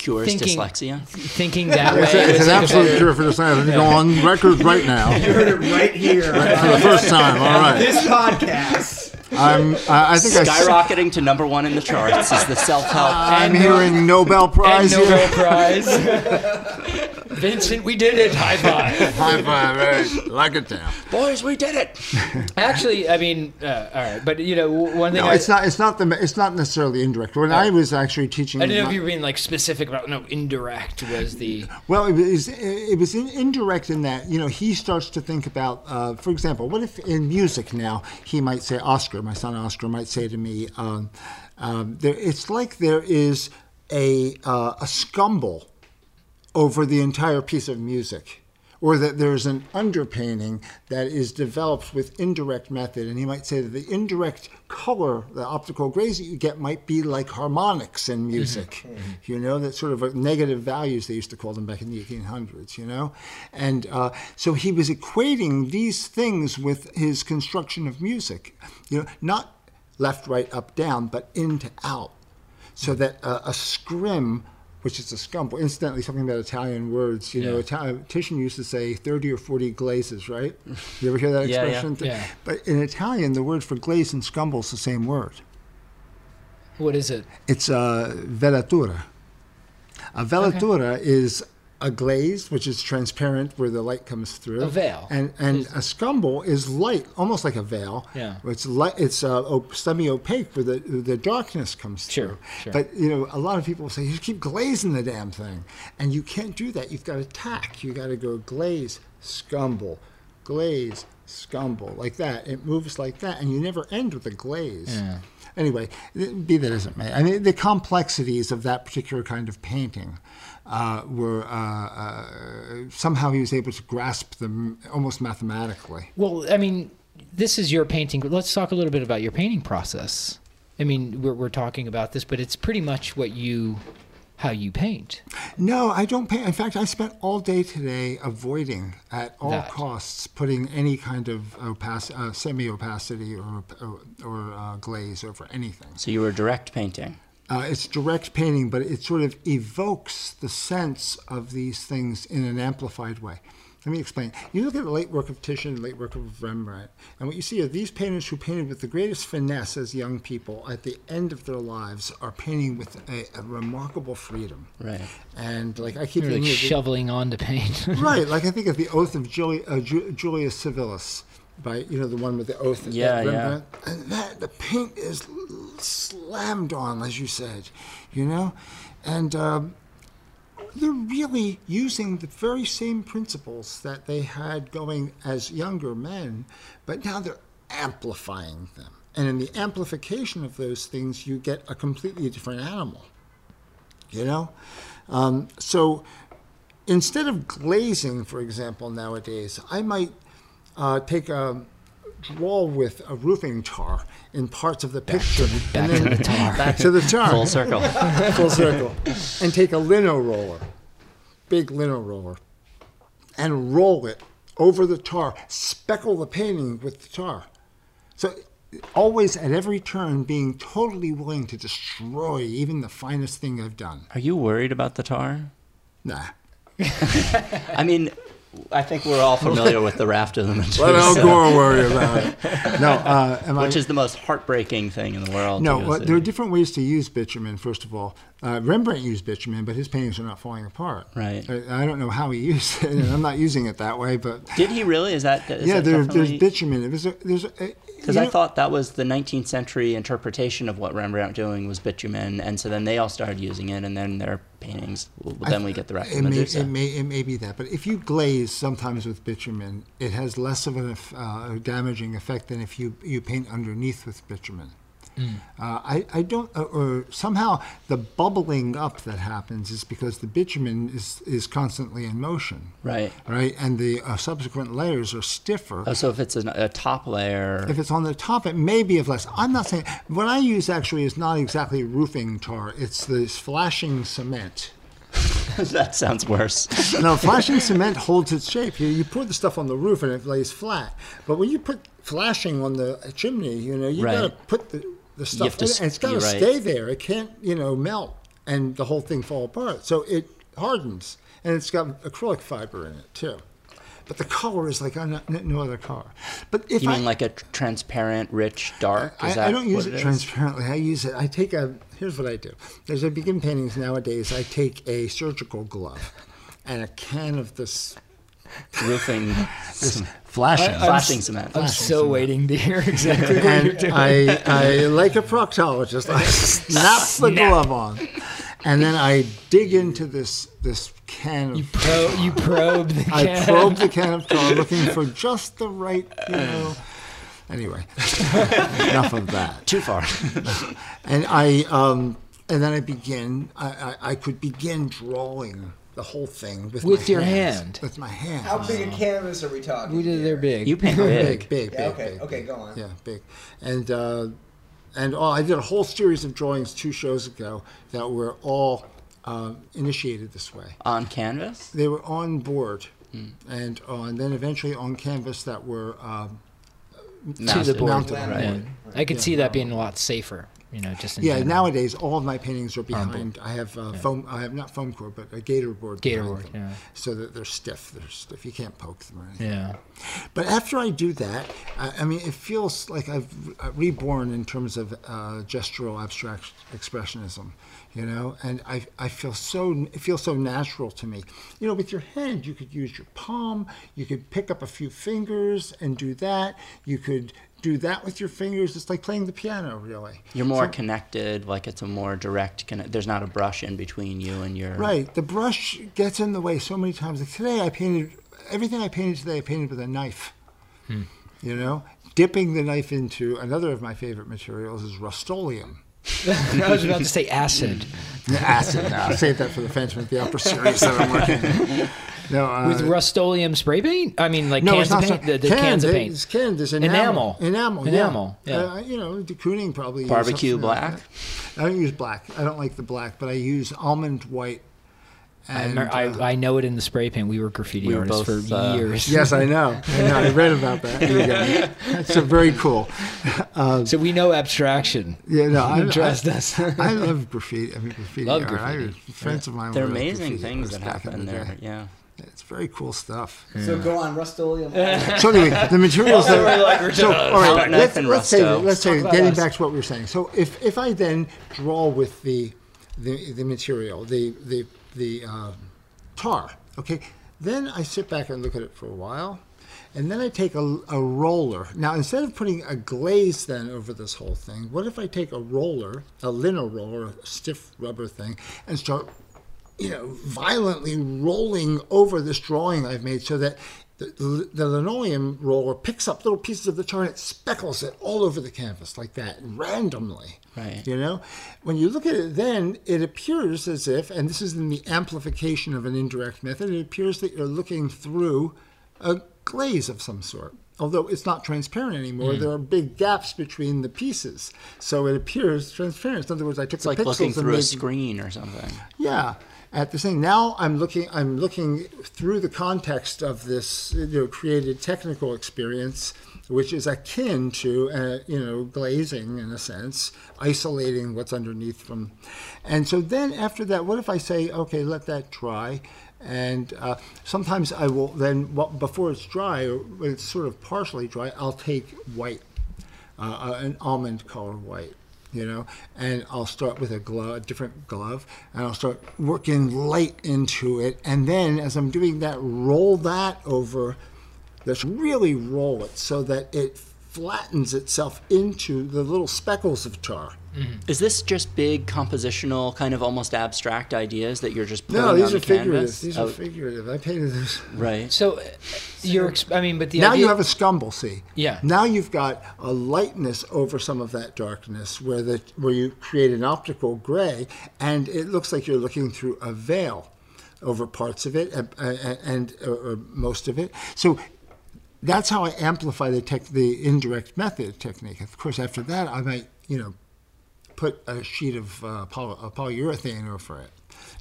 Cures Thinking- dyslexia. thinking that way It's, a, it's an absolute cure for this. I have to go on record right now (laughs) You heard it right here. for the first time. All right, this podcast. I'm. I I think I. s- Skyrocketing to number one in the charts is the self-help. I'm hearing Nobel and Prize Nobel here. Prize. (laughs) Vincent, we did it. High five. (laughs) High five, right? Lock it down. Boys, we did it. Actually, I mean, uh, all right, but you know, one thing No, I, it's not. It's not the. It's not necessarily indirect. When I was actually teaching, I didn't know my- if you were being like specific about no indirect was the Well, it was it was in, indirect in that you know he starts to think about, uh, for example, what if in music now he might say Oscar, my son Oscar might say to me, um, um, there, it's like there is a uh, a scumble over the entire piece of music. Or that there's an underpainting that is developed with indirect method, and he might say that the indirect color, the optical grays that you get, might be like harmonics in music. You know, that sort of negative values they used to call them back in the 1800s. You know, and uh, so he was equating these things with his construction of music. You know, not left, right, up, down, but in to out so that uh, a scrim, which is a scumble, incidentally, something about Italian words, you know, Italian, Titian used to say 30 or 40 glazes, right? You ever hear that (laughs) Yeah, yeah. expression? Yeah. But in Italian, the word for glaze and scumble is the same word. what is it? It's a velatura. A velatura is a glaze, which is transparent where the light comes through. A veil. And and a scumble is light, almost like a veil. Yeah. It's light. It's uh, op- semi-opaque where the the darkness comes Sure, through. sure. But you know, a lot of people say you keep glazing the damn thing, and you can't do that. You've got to tack. You got to go glaze, scumble, glaze, scumble, like that. It moves like that, and you never end with a glaze. Yeah. Anyway, be that as it may, I mean the complexities of that particular kind of painting uh, were uh, uh, somehow he was able to grasp them almost mathematically. Well, I mean, this is your painting. Let's talk a little bit about your painting process. I mean, we're, we're talking about this, but it's pretty much what you, how you paint. No, I don't paint. In fact, I spent all day today avoiding at all That. costs putting any kind of opac- uh, semi-opacity or or, or uh, glaze over anything. So you were direct painting. Uh, it's direct painting, but it sort of evokes the sense of these things in an amplified way. Let me explain. You look at the late work of Titian, late work of Rembrandt, and what you see are these painters who painted with the greatest finesse as young people at the end of their lives are painting with a, a remarkable freedom. Right. And like I keep like of the- shoveling on to paint. (laughs) right, like I think of the Oath of Juli- uh, Ju- Julius Civilis, by you know the one with the oath. Yeah, yeah. And that the paint is slammed on, as you said, you know, and um, they're really using the very same principles that they had going as younger men, but now they're amplifying them. And in the amplification of those things, you get a completely different animal. You know, um, so instead of glazing, for example, nowadays, I might uh, take a draw with a roofing tar in parts of the picture, back to the tar. (laughs) back to the tar, Full circle. (laughs) full circle, and take a lino roller, big lino roller, and roll it over the tar, speckle the painting with the tar, So always at every turn being totally willing to destroy even the finest thing I've done. Are you worried about the tar? Nah. (laughs) I mean, I think we're all familiar with the raft of the Medusa, Let Al Gore worry about it. No, uh, am I- which is the most heartbreaking thing in the world. No, well, there are different ways to use bitumen. First of all, uh, Rembrandt used bitumen, but his paintings are not falling apart. Right. I, I don't know how he used it, and I'm not using it that way. But Did he really? Is that is yeah, that there, there's bitumen. It was a, there's a, Because I know- thought that was the 19th century interpretation of what Rembrandt doing was bitumen, and so then they all started using it, and then their paintings. Well, then we get the raft it may, it may it may be that, but if you glaze sometimes with bitumen, it has less of a uh, damaging effect than if you you paint underneath with bitumen. Mm. Uh, I, I don't, uh, or somehow the bubbling up that happens is because the bitumen is, is constantly in motion. Right. Right, and the uh, subsequent layers are stiffer. Oh, so if it's a, a top layer, If it's on the top, it may be of less. I'm not saying what I use actually is not exactly roofing tar. It's this flashing cement. (laughs) that sounds worse. (laughs) No, flashing cement holds its shape. You, you pour the stuff on the roof and it lays flat. But when you put flashing on the chimney, you know, you Right. got to put the, the stuff to and it's got to right. stay there. It can't, you know, melt and the whole thing fall apart. So it hardens, and it's got acrylic fiber in it too. But the color is like on no- other color. But if You I, mean like a transparent, rich, dark? Is I, that I don't use it, it, transparently. I use it. I take a. Here's what I do. As I begin paintings nowadays, I take a surgical glove and a can of this Roofing, flashing. flashing cement. I'm so waiting to hear exactly what you're and doing. I, I, like a proctologist, I (laughs) snap the glove on, and then I dig into this this can You of. pro, you probe the can. I can. probe the can of tar, looking for just the right, you know. Anyway, enough of that. (laughs) Too far. And I, um, and then I begin. I, I, I could begin drawing the whole thing with With my your hands, hand. With my hand. How big a canvas are we talking? We did. here? They're big. you paint (laughs) big. big, big, Yeah, big, okay, big, okay, big. go on. Yeah, big, and uh, and oh, I did a whole series of drawings two shows ago that were all uh, initiated this way. on canvas. They were on board, Hmm. and uh, and then eventually on canvas that were um, to the Mounted. board. Mounted, right. Yeah. I could see that being a lot safer. You know, just in yeah. general. Nowadays, all of my paintings are behind. I have uh, foam. I have not foam core, but a gator board. Gator board, yeah. So that they're stiff. They're stiff. You can't poke them or anything. Yeah. But after I do that, I, I mean, it feels like I've uh, reborn in terms of uh, gestural abstract expressionism, you know. And I, I feel so it feels so natural to me. You know, with your hand, you could use your palm. You could pick up a few fingers and do that. You could do that with your fingers. It's like playing the piano, really. You're more So- connected. Like it's a more direct. Connect. There's not a brush in between you and your. Right. The brush gets in the way so many times. Like today, I painted everything I painted today. I painted with a knife. Hmm. You know, dipping the knife into another of my favorite materials is Rust-Oleum. (laughs) I was about to say acid. (laughs) Acid. Now, I'll save that for the Phantom of the Opera series that I'm working. on. No, uh, With Rust-Oleum spray paint? I mean, like no, cans it's not of paint? so- The, the canned, cans of paint. It's canned. There's Enamel. enamel. Enamel. Enamel, Yeah. yeah. Uh, you know, de Kooning probably. Barbecue something like black? I don't use black. I don't like the black, but I use almond white. I, And, remember- I, uh, I know it in the spray paint. We were graffiti We were artists both, for uh, years. Yes, I know. I know. I read about that. You guys. That's so very cool. So we know abstraction. Yeah, no, I, (laughs) Trust I, us. I love graffiti. I mean, graffiti. Love art. I, graffiti. friends of mine. They're were amazing things that artists in happen the there. day. Yeah. It's very cool stuff. So go on, Rust-Oleum. (laughs) So anyway, the materials (laughs) that. so, all right, Palette knife let's, let's say, let's say, getting us. back to what we were saying. So if, if I then draw with the the, the material, the the the um, tar, okay, then I sit back and look at it for a while, and then I take a, a roller. Now instead of putting a glaze then over this whole thing, what if I take a roller, a lino roller, a stiff rubber thing, and start you know, violently rolling over this drawing I've made so that the, the linoleum roller picks up little pieces of the tar and it speckles it all over the canvas like that randomly. Right. You know, when you look at it, then it appears as if, and this is in the amplification of an indirect method, it appears that you're looking through a glaze of some sort. Although it's not transparent anymore, Hmm. there are big gaps between the pieces, so it appears transparent. In other words, I took It's the like pixels looking and through a screen or something. yeah, at the thing. Now I'm looking. I'm looking through the context of this you know, created technical experience, which is akin to uh, you know glazing in a sense, isolating what's underneath from, and so then after that, what if I say, okay, let that dry. And uh, sometimes I will then, well, before it's dry, or when it's sort of partially dry, I'll take white, uh, uh, an almond color white, you know, and I'll start with a glove, a different glove, and I'll start working light into it. And then as I'm doing that, roll that over, let's really roll it so that it flattens itself into the little speckles of tar. Is this just big compositional, kind of almost abstract ideas that you're just putting No, on these the are figurative. canvas? These Oh, are figurative. I painted this. right. So, uh, you're. Exp- I mean, but the now idea, you have a scumble, see? Yeah. Now you've got a lightness over some of that darkness where the where you create an optical gray, and it looks like you're looking through a veil over parts of it and, and uh, or most of it. So that's how I amplify the tech, the indirect method technique. Of course, after that, I might you know put a sheet of uh, poly, polyurethane over it,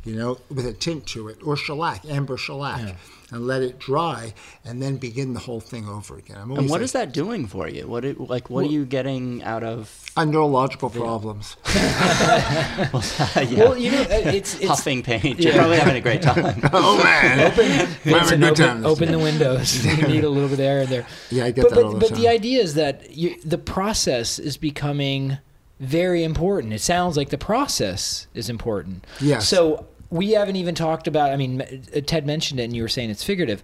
you know, with a tint to it, or shellac, amber shellac, and let it dry, and then begin the whole thing over again. I'm And always what like, is that doing for you? What it, like what are you getting out of uh, neurological problems. (laughs) (laughs) yeah, Well, you know, uh, it's it's. huffing paint? You're probably having a great time. (laughs) oh man, open, Vincent, having a good open, time. open the windows. you need a little bit of air in there. Yeah, I get but, that but, all the but time. the idea is that you, the process is becoming very important. It sounds like the process is important. Yes. So we haven't even talked about. I mean, uh, Ted mentioned it, and you were saying it's figurative.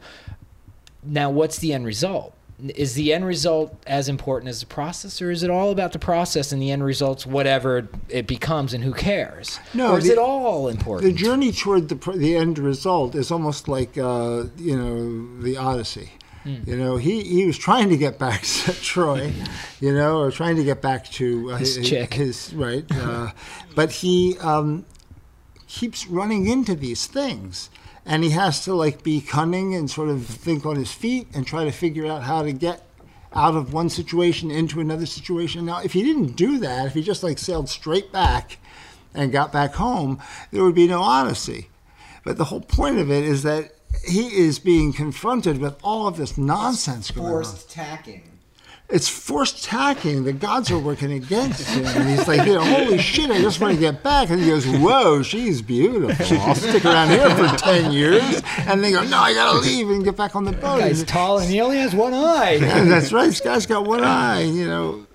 Now, what's the end result? Is the end result as important as the process, or is it all about the process and the end result's whatever it becomes, and who cares? No, or is the- it all important? the journey toward the the end result is almost like uh, you know the Odyssey. Hmm. You know, he, he was trying to get back (laughs) to Troy, you know, or trying to get back to uh, His chick. His right, (laughs) uh, but he um, keeps running into these things, and he has to like be cunning and sort of think on his feet and try to figure out how to get out of one situation into another situation. Now, if he didn't do that, if he just like sailed straight back and got back home, there would be no Odyssey. But the whole point of it is that he is being confronted with all of this nonsense going on. Forced tacking. It's forced tacking. The gods are working against him. And he's like, you know, holy shit, I just want to get back. And he goes, whoa, she's beautiful. I'll stick around here for 10 years. And they go, no, I got to leave and get back on the boat. guy's tall and he only has one eye. (laughs) That's right. This guy's got one eye, you know.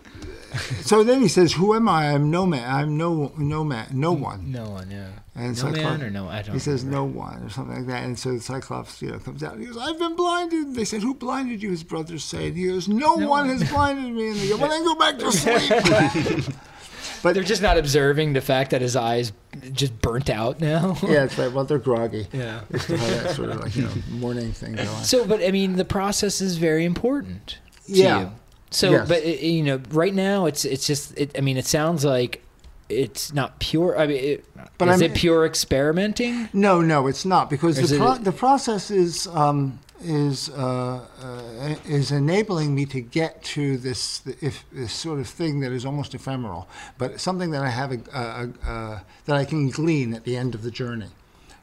(laughs) So then he says, "Who am I? I'm no man. I'm no no man. No one." No one, yeah. And no man or no? I don't. He says, remember. "No one," or something like that. And so the Cyclops, you know, comes out. And he goes, "I've been blinded." They said, "Who blinded you?" His brothers say. And he goes, "No, one has blinded me." And they go, "Well, then go back to (laughs) sleep." (laughs) but They're just not observing the fact that his eyes just burnt out now. yeah, it's like, well, they're groggy. Yeah. They still have that sort of like you know morning thing going. So, but I mean, the process is very important to Yeah. So, Yes. but you know, right now it's it's just. It, I mean, it sounds like it's not pure. I mean, it, But is I'm- it pure experimenting? No, no, it's not because the, pro- the process is um, is uh, uh, is enabling me to get to this if this sort of thing that is almost ephemeral, but something that I have a, a, a, that I can glean at the end of the journey.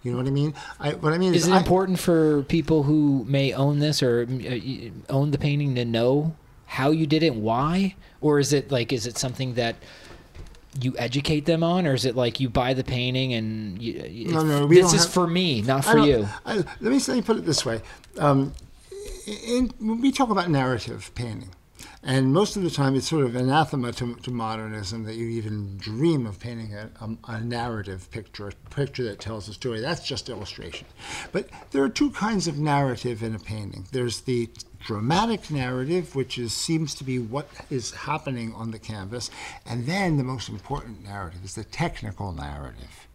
You know what I mean? I, what I mean is, Is it I- important for people who may own this or uh, own the painting to know how you did it, why, or is it like is it something that you educate them on, or is it like you buy the painting and you, No, no, we this is have- for me, not for you? I, let me let me put it this way: um, in, when we talk about narrative painting, and most of the time it's sort of anathema to, to modernism that you even dream of painting a, a, a narrative picture, a picture that tells a story. That's just illustration. But there are two kinds of narrative in a painting. There's the dramatic narrative, which is seems to be what is happening on the canvas, and then the most important narrative is the technical narrative.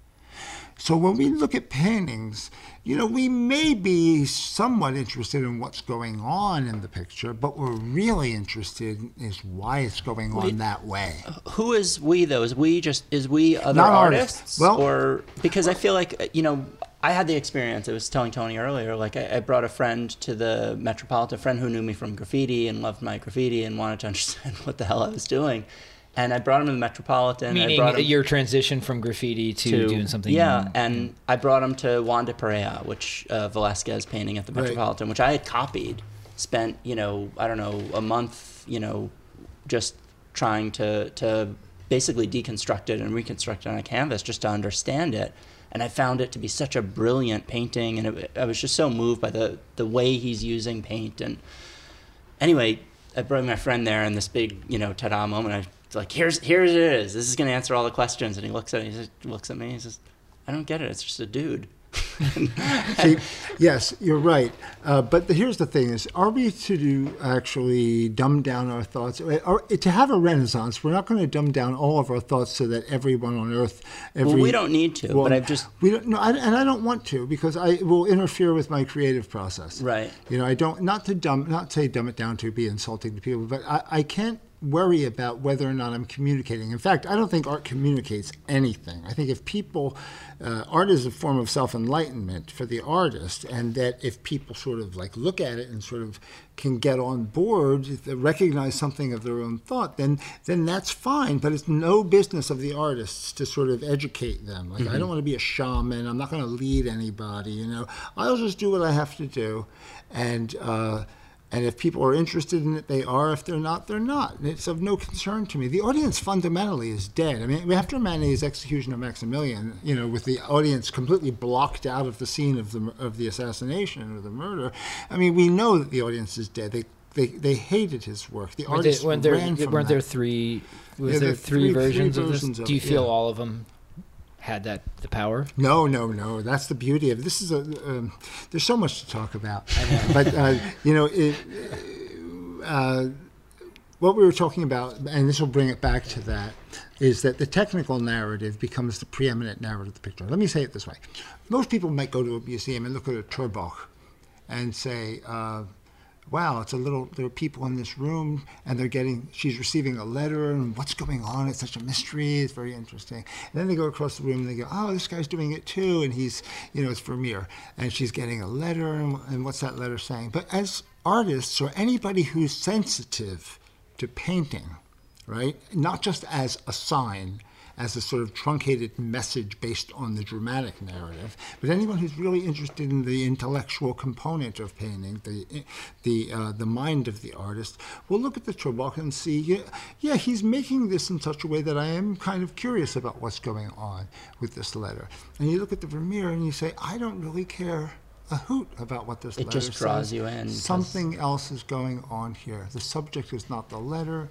So when we look at paintings, you know, we may be somewhat interested in what's going on in the picture, but we're really interested in is why it's going on that way. Who is we though? Is we just is we other Not artists? artists. Well- or because I feel like you know I had the experience. I was telling Tony earlier. Like I, I brought a friend to the Metropolitan, a friend who knew me from graffiti and loved my graffiti and wanted to (laughs) understand what the hell I was doing. And I brought him to the Metropolitan. I Meaning brought him your transition from graffiti to, doing something. Yeah, and I brought him to Juan de Pareja, which uh, Velasquez painting at the Right. Metropolitan, which I had copied. Spent you know I don't know a month you know just trying to to basically deconstruct it and reconstruct it on a canvas just to understand it. And I found it to be such a brilliant painting, and it, I was just so moved by the the way he's using paint. And anyway, I brought my friend there, and this big you know ta-da moment. I was like, here's here it is. This is gonna answer all the questions. And he looks at it. He just looks at me. He says, I don't get it. It's just a dude. (laughs) See, yes, you're right. Uh, but the, here's the thing: is are we to do actually dumb down our thoughts? Or, to have a renaissance, we're not going to dumb down all of our thoughts so that everyone on earth, every well, we don't need to. well, but I've just we don't no, I, and I don't want to because I it will interfere with my creative process. Right. You know, I don't not to dumb not say dumb it down to be insulting to people, but I, I can't worry about whether or not I'm communicating. In fact, I don't think art communicates anything. I think if people, uh, art is a form of self enlightenment for the artist, and that if people sort of like look at it and sort of can get on board, recognize something of their own thought, then then that's fine. But it's no business of the artists to sort of educate them. Like I don't want to be a shaman. I'm not going to lead anybody. You know, I'll just do what I have to do, and. Uh, and if people are interested in it, they are. If they're not, they're not. And It's of no concern to me. The audience fundamentally is dead. I mean, after Manet's execution of Maximilian, you know, with the audience completely blocked out of the scene of the of the assassination or the murder, I mean, we know that the audience is dead. They they, they hated his work. The artists weren't there, weren't there three? Was Yeah, there there three, three- three versions of versions this? of Do you it, feel yeah. all of them had that the power? No, no, no. That's the beauty of. This is a. Um, there's so much to talk about, (laughs) but uh, you know, it, uh, what we were talking about, and this will bring it back to that, is that the technical narrative becomes the preeminent narrative of the picture. Let me say it this way: most people might go to a museum and look at a ter Borch, and say. Uh, wow, it's a little, there are people in this room and they're getting, she's receiving a letter and what's going on? It's such a mystery. It's very interesting. And then they go across the room and they go, oh, this guy's doing it too. And he's, you know, it's Vermeer. And she's getting a letter and, and what's that letter saying? But as artists or anybody who's sensitive to painting, right, not just as a sign, as a sort of truncated message based on the dramatic narrative, but anyone who's really interested in the intellectual component of painting, the the uh, the mind of the artist, will look at the ter Borch and see, yeah, yeah, he's making this in such a way that I am kind of curious about what's going on with this letter. And you look at the Vermeer and you say, I don't really care a hoot about what this It letter just draws says. you in, Something else is going on here. The subject is not the letter,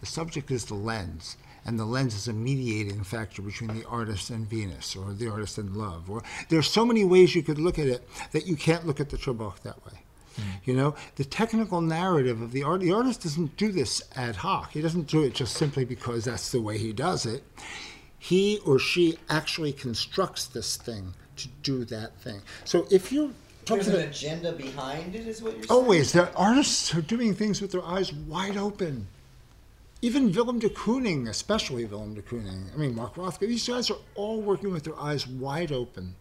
the subject is the lens. And the lens is a mediating factor between the artist and Venus, or the artist and love. Or there's so many ways you could look at it that you can't look at the ter Borch that way. Hmm. You know, the technical narrative of the art. The artist doesn't do this ad hoc. He doesn't do it just simply because that's the way he does it. He or she actually constructs this thing to do that thing. So if you're There's an agenda behind it, is what you're saying? Always. The artists are doing things with their eyes wide open. Even Willem de Kooning, especially Willem de Kooning, I mean, Mark Rothko, these guys are all working with their eyes wide open.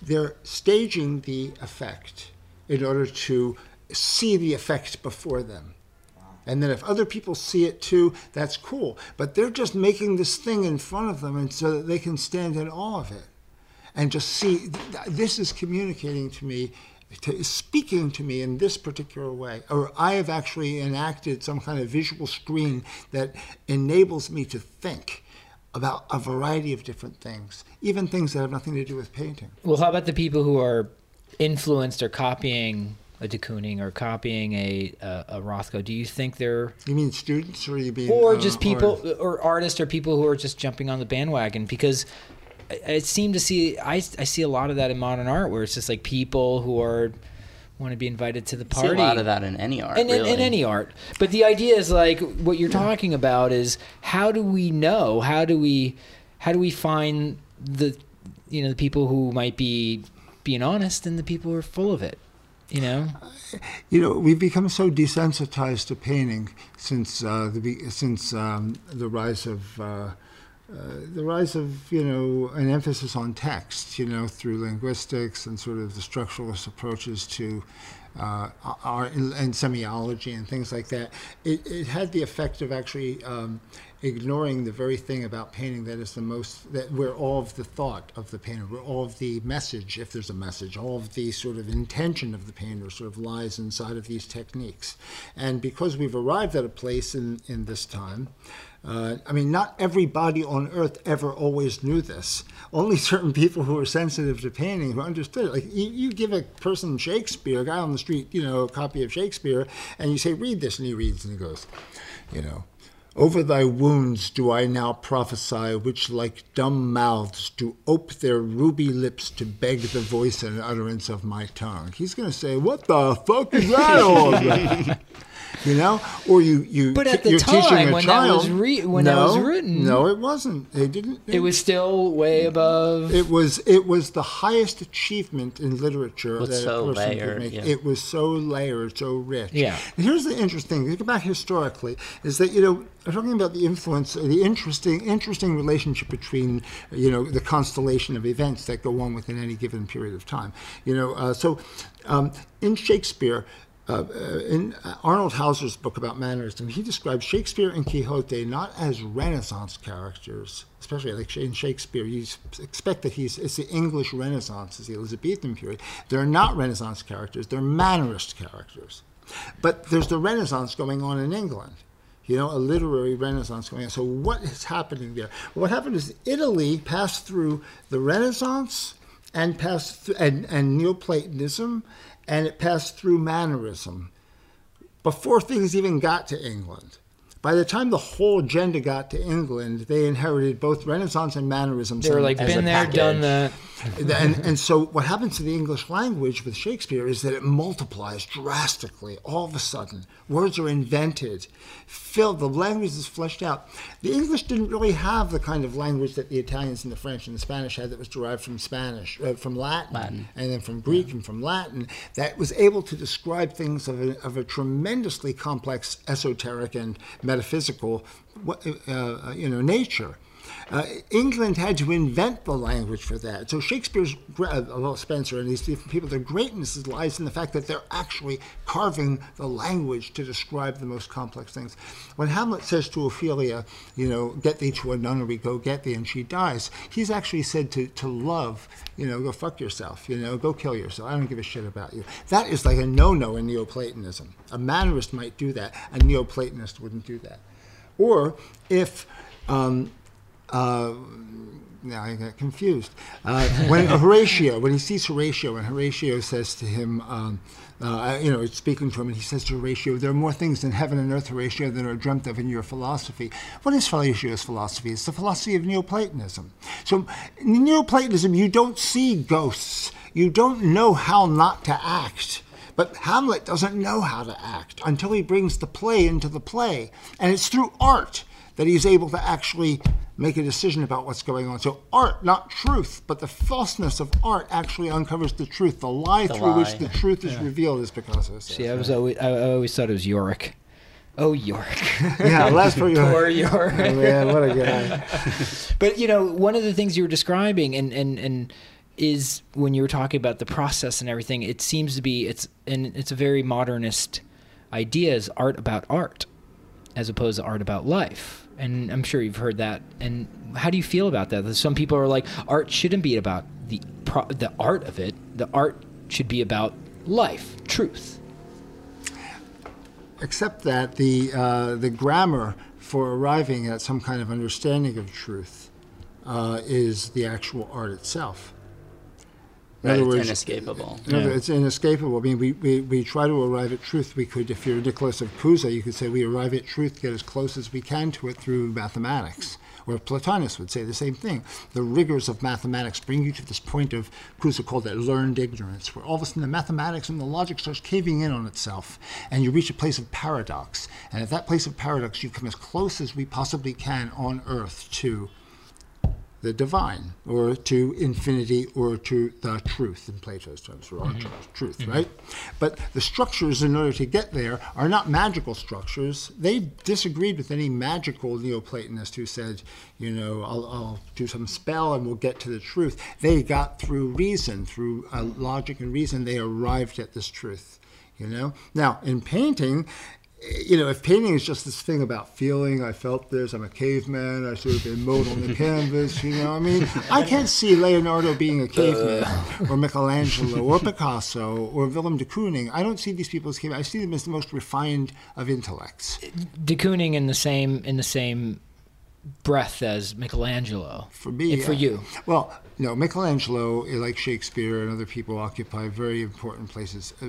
They're staging the effect in order to see the effect before them. And then if other people see it too, that's cool. But they're just making this thing in front of them and so that they can stand in awe of it and just see th- th- this is communicating to me to, speaking to me in this particular way or i have actually enacted some kind of visual screen that enables me to think about a variety of different things even things that have nothing to do with painting. Well, how about the people who are influenced or copying a de Kooning or copying a, a a Rothko? Do you think they're you mean students or you mean or uh, just people or artists or people who are just jumping on the bandwagon? Because I, I seem to see I, I see a lot of that in modern art where it's just like people who are want to be invited to the see party a lot of that in any art. and in, really. in any art but the idea is like what you're talking about is how do we know how do we how do we find the you know the people who might be being honest and the people who are full of it you know You know, we've become so desensitized to painting since uh, the be- since um, the rise of uh, uh, the rise of you know an emphasis on text. You know, through linguistics and sort of the structuralist approaches to uh, art and, and semiology and things like that. It, it had the effect of actually um, ignoring the very thing about painting that is the most that where all of the thought of the painter, where all of the message, if there's a message, all of the sort of intention of the painter sort of lies inside of these techniques. And because we've arrived at a place in, in this time, uh, I mean, not everybody on earth ever always knew this. Only (laughs) certain people who were sensitive to painting who understood it. Like you, you give a person Shakespeare, a guy on the street, you know, a copy of Shakespeare, and you say, "Read this," and he reads, and he goes, you know. Over thy wounds do I now prophesy, which like dumb mouths do ope their ruby lips to beg the voice and utterance of my tongue. He's going to say, What the fuck is that all about? (laughs) you know, or you you. But at the you're time teaching a when that was re- when that no, was written- no, it wasn't. They didn't. It was still way above. It was it was the highest achievement in literature that so a person layered, could make. yeah. It was so layered, so rich. Yeah. And here's the interesting thing. Think back historically is that you know I'm talking about the influence, the interesting interesting relationship between you know the constellation of events that go on within any given period of time. You know, uh, so um, in Shakespeare. Uh, uh, in Arnold Hauser's book about mannerism, he describes Shakespeare and Quixote not as Renaissance characters, especially like in Shakespeare, you expect that he's it's the English Renaissance, it's the Elizabethan period. They're not Renaissance characters; they're mannerist characters. But there's the Renaissance going on in England, you know, a literary Renaissance going on. So what is happening there? What happened is Italy passed through the Renaissance and passed through, and, and Neoplatonism, and it passed through mannerism before things even got to England. By the time the whole agenda got to England, they inherited both Renaissance and mannerism. they were like, been there, done that. and, and so what happens to the English language with Shakespeare is that it multiplies drastically. All of a sudden, words are invented, filled. The language is fleshed out. The English didn't really have the kind of language that the Italians and the French and the Spanish had that was derived from Spanish, uh, from Latin, Latin. and then from Greek and from Latin. That was able to describe things of a, of a tremendously complex, esoteric, and metaphysical, uh, uh, you know, nature. Uh, England had to invent the language for that. So Shakespeare's, uh, well, Spenser and these different people, their greatness lies in the fact that they're actually carving the language to describe the most complex things. When Hamlet says to Ophelia, you know, get thee to a nunnery, go get thee, and she dies, he's actually said to, to love, you know, go fuck yourself, you know, go kill yourself. I don't give a shit about you. That is like a no-no in Neoplatonism. A mannerist might do that. A Neoplatonist wouldn't do that. Or if um, uh, now I got confused. Uh, when Horatio, when he sees Horatio, and Horatio says to him, um, uh, you know, speaking to him, and he says to Horatio, "There are more things in heaven and earth, Horatio, than are dreamt of in your philosophy." What is Horatio's philosophy? It's the philosophy of Neoplatonism. So, in Neoplatonism, you don't see ghosts. You don't know how not to act. But Hamlet doesn't know how to act until he brings the play into the play. And it's through art that he's able to actually make a decision about what's going on. So art, not truth, but the falseness of art actually uncovers the truth. The lie The through which the truth is revealed is Picasso. says. See, I was always, I I always thought it was Yorick. Oh, Yorick. (laughs) yeah, last (laughs) for your Poor Yorick. Oh, man, what a guy. (laughs) But you know, one of the things you were describing, and and and is when you were talking about the process and everything. It seems to be it's and it's a very modernist idea is art about art, as opposed to art about life. And I'm sure you've heard that. And how do you feel about that? Some people are like, art shouldn't be about the pro- the art of it. The art should be about life, truth. except that the uh, the grammar for arriving at some kind of understanding of truth uh, is the actual art itself. In Right, other it's words, inescapable. in other- it's inescapable. I mean, we, we, we try to arrive at truth. We could, if you're Nicholas of Cusa, you could say we arrive at truth, get as close as we can to it through mathematics. Or Plotinus would say the same thing. The rigors of mathematics bring you to this point of, Cusa called it learned ignorance, where all of a sudden the mathematics and the logic starts caving in on itself, and you reach a place of paradox. And at that place of paradox, you come as close as we possibly can on earth to the divine, or to infinity, or to the truth in Plato's terms, or our terms, truth, right? But the structures in order to get there are not magical structures. They disagreed with any magical Neoplatonist who said, you know, I'll, I'll do some spell and we'll get to the truth. They got through reason, through uh, logic and reason, they arrived at this truth, you know? Now, in painting, you know, if painting is just this thing about feeling, I felt this, I'm a caveman, I sort of been mowed on the (laughs) canvas, you know, I mean, I can't see Leonardo being a caveman, or Michelangelo, or Picasso, or Willem de Kooning. I don't see these people as cavemen. I see them as the most refined of intellects. De Kooning in the same in the same breath as Michelangelo. For me, And for yeah. you. Well, no, Michelangelo, like Shakespeare and other people, occupy very important places. Uh,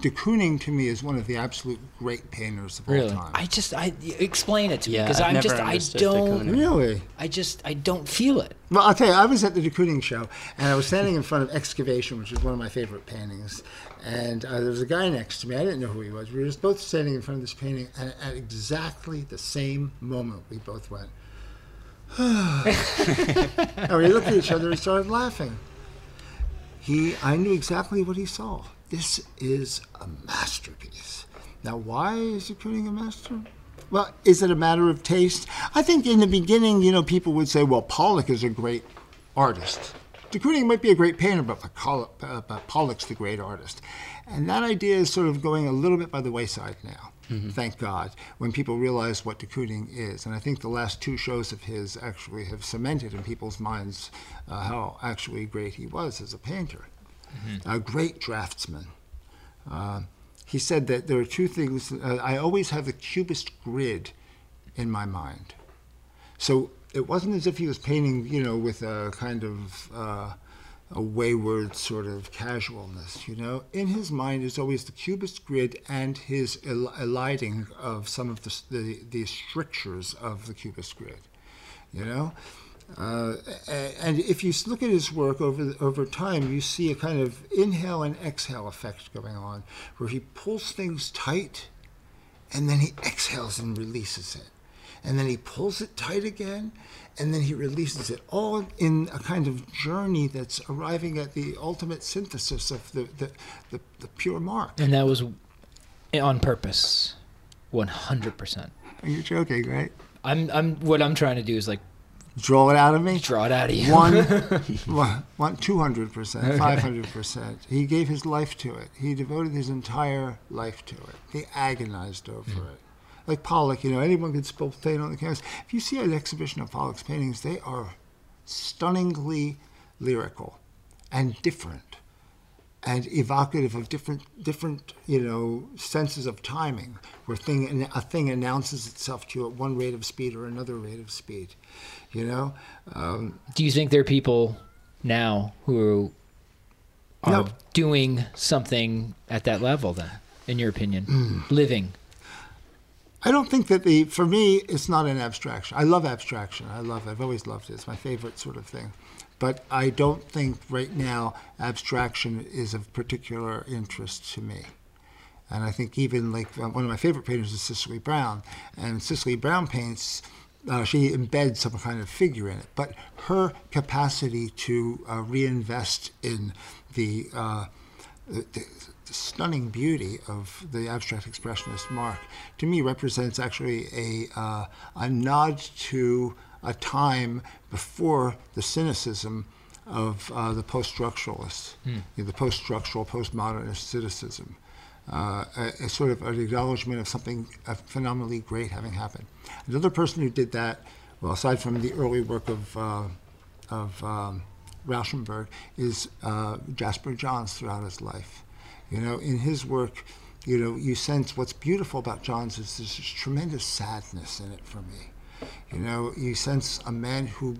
de Kooning, to me, is one of the absolute great painters of Really, all time. I just I explain it to me because I've I'm never just I don't Kooning. really? I just I don't feel it. Well, I'll tell you, I was at the de Kooning show, and I was standing in front of Excavation, which is one of my favorite paintings. And uh, there was a guy next to me. I didn't know who he was. We were just both standing in front of this painting, and at exactly the same moment, we both went, (sighs) and we looked at each other and started laughing. He, I knew exactly what he saw. This is a masterpiece. Now, why is de Kooning a master? Well, is it a matter of taste? I think in the beginning, you know, people would say, well, Pollock is a great artist. De Kooning might be a great painter, but, uh, but Pollock's the great artist. And that idea is sort of going a little bit by the wayside now, thank God, when people realize what de Kooning is. And I think the last two shows of his actually have cemented in people's minds uh, how actually great he was as a painter. A great draftsman. Uh, he said that there are two things. Uh, I always have the cubist grid in my mind. So it wasn't as if he was painting, you know, with a kind of uh, a wayward sort of casualness, you know. In his mind is always the cubist grid and his el- eliding of some of the, the, the strictures of the cubist grid, you know. Uh, and if you look at his work over the, over time, you see a kind of inhale and exhale effect going on, where he pulls things tight, and then he exhales and releases it, and then he pulls it tight again, and then he releases it, all in a kind of journey that's arriving at the ultimate synthesis of the the, the, the pure mark. And that was on purpose. 100%. You're joking, right? I'm I'm what I'm trying to do is like Draw it out of me. draw it out of you. one, (laughs) one, two hundred percent, five hundred percent. He gave his life to it. He devoted his entire life to it. He agonized over hmm. it. Like Pollock, you know, anyone can spill paint on the canvas. If you see an exhibition of Pollock's paintings, they are stunningly lyrical and different and evocative of different different you know senses of timing where thing a thing announces itself to you at one rate of speed or another rate of speed you know um, Do you think there are people now who are No. doing something at that level then, in your opinion? Mm. Living. I don't think that the for me it's not an abstraction. I love abstraction. I love I've always loved it. It's my favorite sort of thing. But I don't think right now abstraction is of particular interest to me. And I think even like one of my favorite painters is Cecily Brown, and Cecily Brown paints. Uh, she embeds some kind of figure in it, but her capacity to uh, reinvest in the, uh, the, the stunning beauty of the abstract expressionist mark to me represents actually a, uh, a nod to a time before the cynicism of uh, the post-structuralists, you know, the post-structural, postmodernist cynicism. Uh, a, a sort of an acknowledgement of something phenomenally great having happened. Another person who did that, well, aside from the early work of, uh, of um, Rauschenberg, is uh, Jasper Johns throughout his life. You know, in his work, you know, you sense what's beautiful about Johns is there's this tremendous sadness in it for me. You know, you sense a man who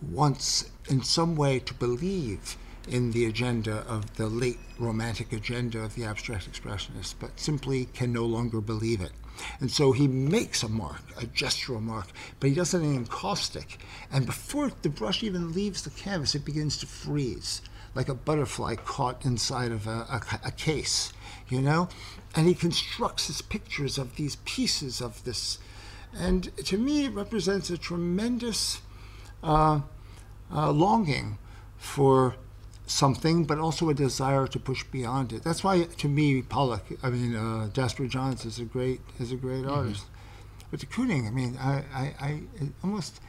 wants, in some way, to believe in the agenda of the late romantic agenda of the abstract expressionists, but simply can no longer believe it. And so he makes a mark, a gestural mark, but he does it in encaustic. And before the brush even leaves the canvas, it begins to freeze, like a butterfly caught inside of a, a, a case, you know? And he constructs his pictures of these pieces of this. And to me, it represents a tremendous uh, uh, longing for something, but also a desire to push beyond it. That's why, to me, Pollock, I mean, uh, Jasper Johns is a great is a great artist. But de Kooning, I mean, I, I, I almost,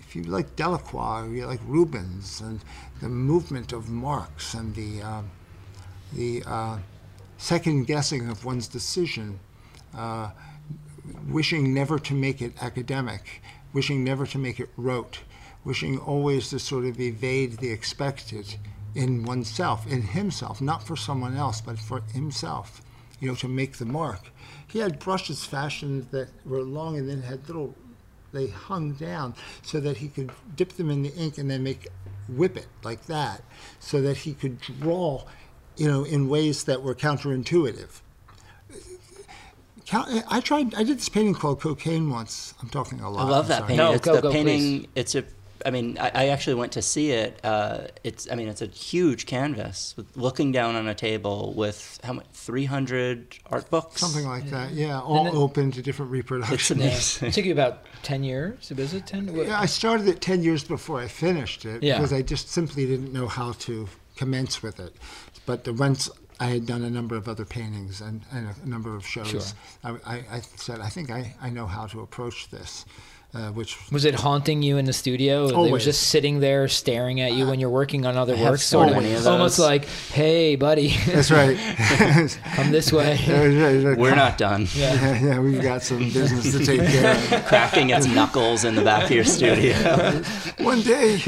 if you like Delacroix, or you like Rubens, and the movement of Marx, and the um, the uh, second guessing of one's decision, uh, wishing never to make it academic, wishing never to make it rote, wishing always to sort of evade the expected in oneself, in himself, not for someone else, but for himself, you know, to make the mark. He had brushes fashioned that were long and then had little, they hung down so that he could dip them in the ink and then make, whip it like that, so that he could draw, you know, in ways that were counterintuitive. I tried. I did this painting called Cockaigne once. I'm talking a lot. I love that painting. No, it's go, the go, painting. please. It's a. I mean, I, I actually went to see it. Uh, it's. I mean, it's a huge canvas with looking down on a table with how much? Three hundred art books. Something like that. Yeah, all it- open to different It's reproductions. amazing. It took you about ten years. Was it ten? What- Yeah, I started it ten years before I finished it Yeah. because I just simply didn't know how to commence with it. But the once I had done a number of other paintings and, and a number of shows, Sure. I, I, I said I think I, I know how to approach this, uh, which Was it haunting you in the studio? They were just sitting there staring at you when you're working on other I have work, so sort of, many almost like, "Hey, buddy, that's right. (laughs) come this way." (laughs) We're not done. Yeah. (laughs) Yeah, yeah, we've got some business to take care of. Cracking its knuckles in the back of your studio. One day,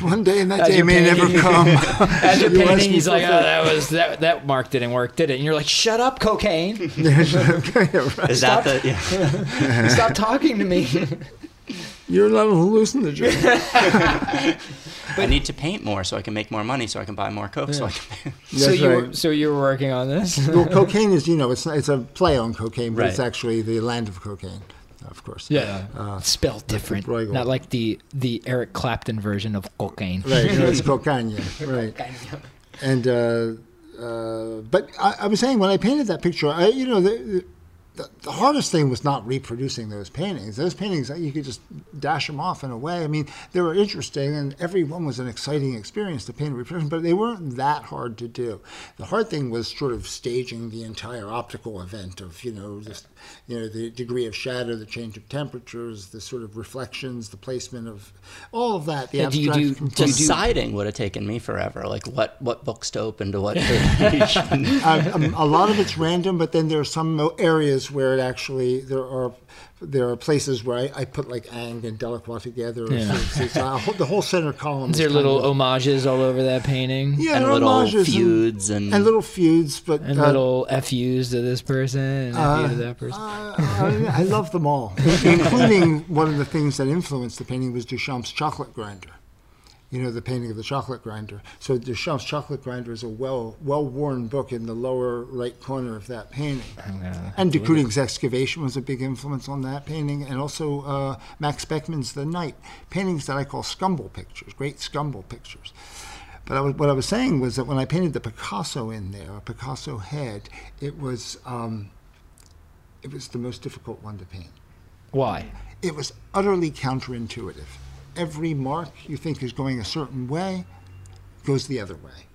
one day, and that As day you're may never come. As you're You painting, he's like, "Oh, that. that was that that mark didn't work, did it?" And you're like, "Shut up, Cockaigne! Is that the? Yeah. Stop talking to me." You're not a hallucinogen. (laughs) I need to paint more so I can make more money so I can buy more coke so I can. so That's you were, so you were working on this. well, (laughs) Cockaigne is, you know, it's it's a play on cocaine, but it's actually the land of Cockaigne, of course. Yeah, Uh, spelled different, Bruegel. not like the the Eric Clapton version of cocaine. Right, no, it's (laughs) cocaine, right. And uh, uh, but I, I was saying when I painted that picture, I, you know, the, the, the hardest thing was not reproducing those paintings. Those paintings, you could just dash them off in a way. I mean, they were interesting, and every one was an exciting experience to paint and reproduce, but they weren't that hard to do. The hard thing was sort of staging the entire optical event of, you know, just, you know, the degree of shadow, the change of temperatures, the sort of reflections, the placement of all of that. The Yeah, do you do- component. you do- Deciding would have taken me forever. Like what what books to open to what (laughs) page. uh, um, a lot of it's random, but then there are some areas where it actually there are there are places where I, I put like Ingres and Delacroix together. Yeah. So, so I the whole center column. Is there kind little of- homages all over that painting? yeah, and little homages feuds and, and, little feuds, but And uh, little FUs to this person and FU to that person. uh, I, I love them all, (laughs) including one of the things that influenced the painting was Duchamp's chocolate grinder. You know, the painting of the chocolate grinder. So Duchamp's chocolate grinder is a well well worn book in the lower right corner of that painting. And de Kooning's excavation was a big influence on that painting, and also uh, Max Beckmann's The Night, paintings that I call scumble pictures, great scumble pictures. But I was, what I was saying was that when I painted the Picasso in there, a Picasso head, it was um, it was the most difficult one to paint. Why? It was utterly counterintuitive. Every mark you think is going a certain way goes the other way.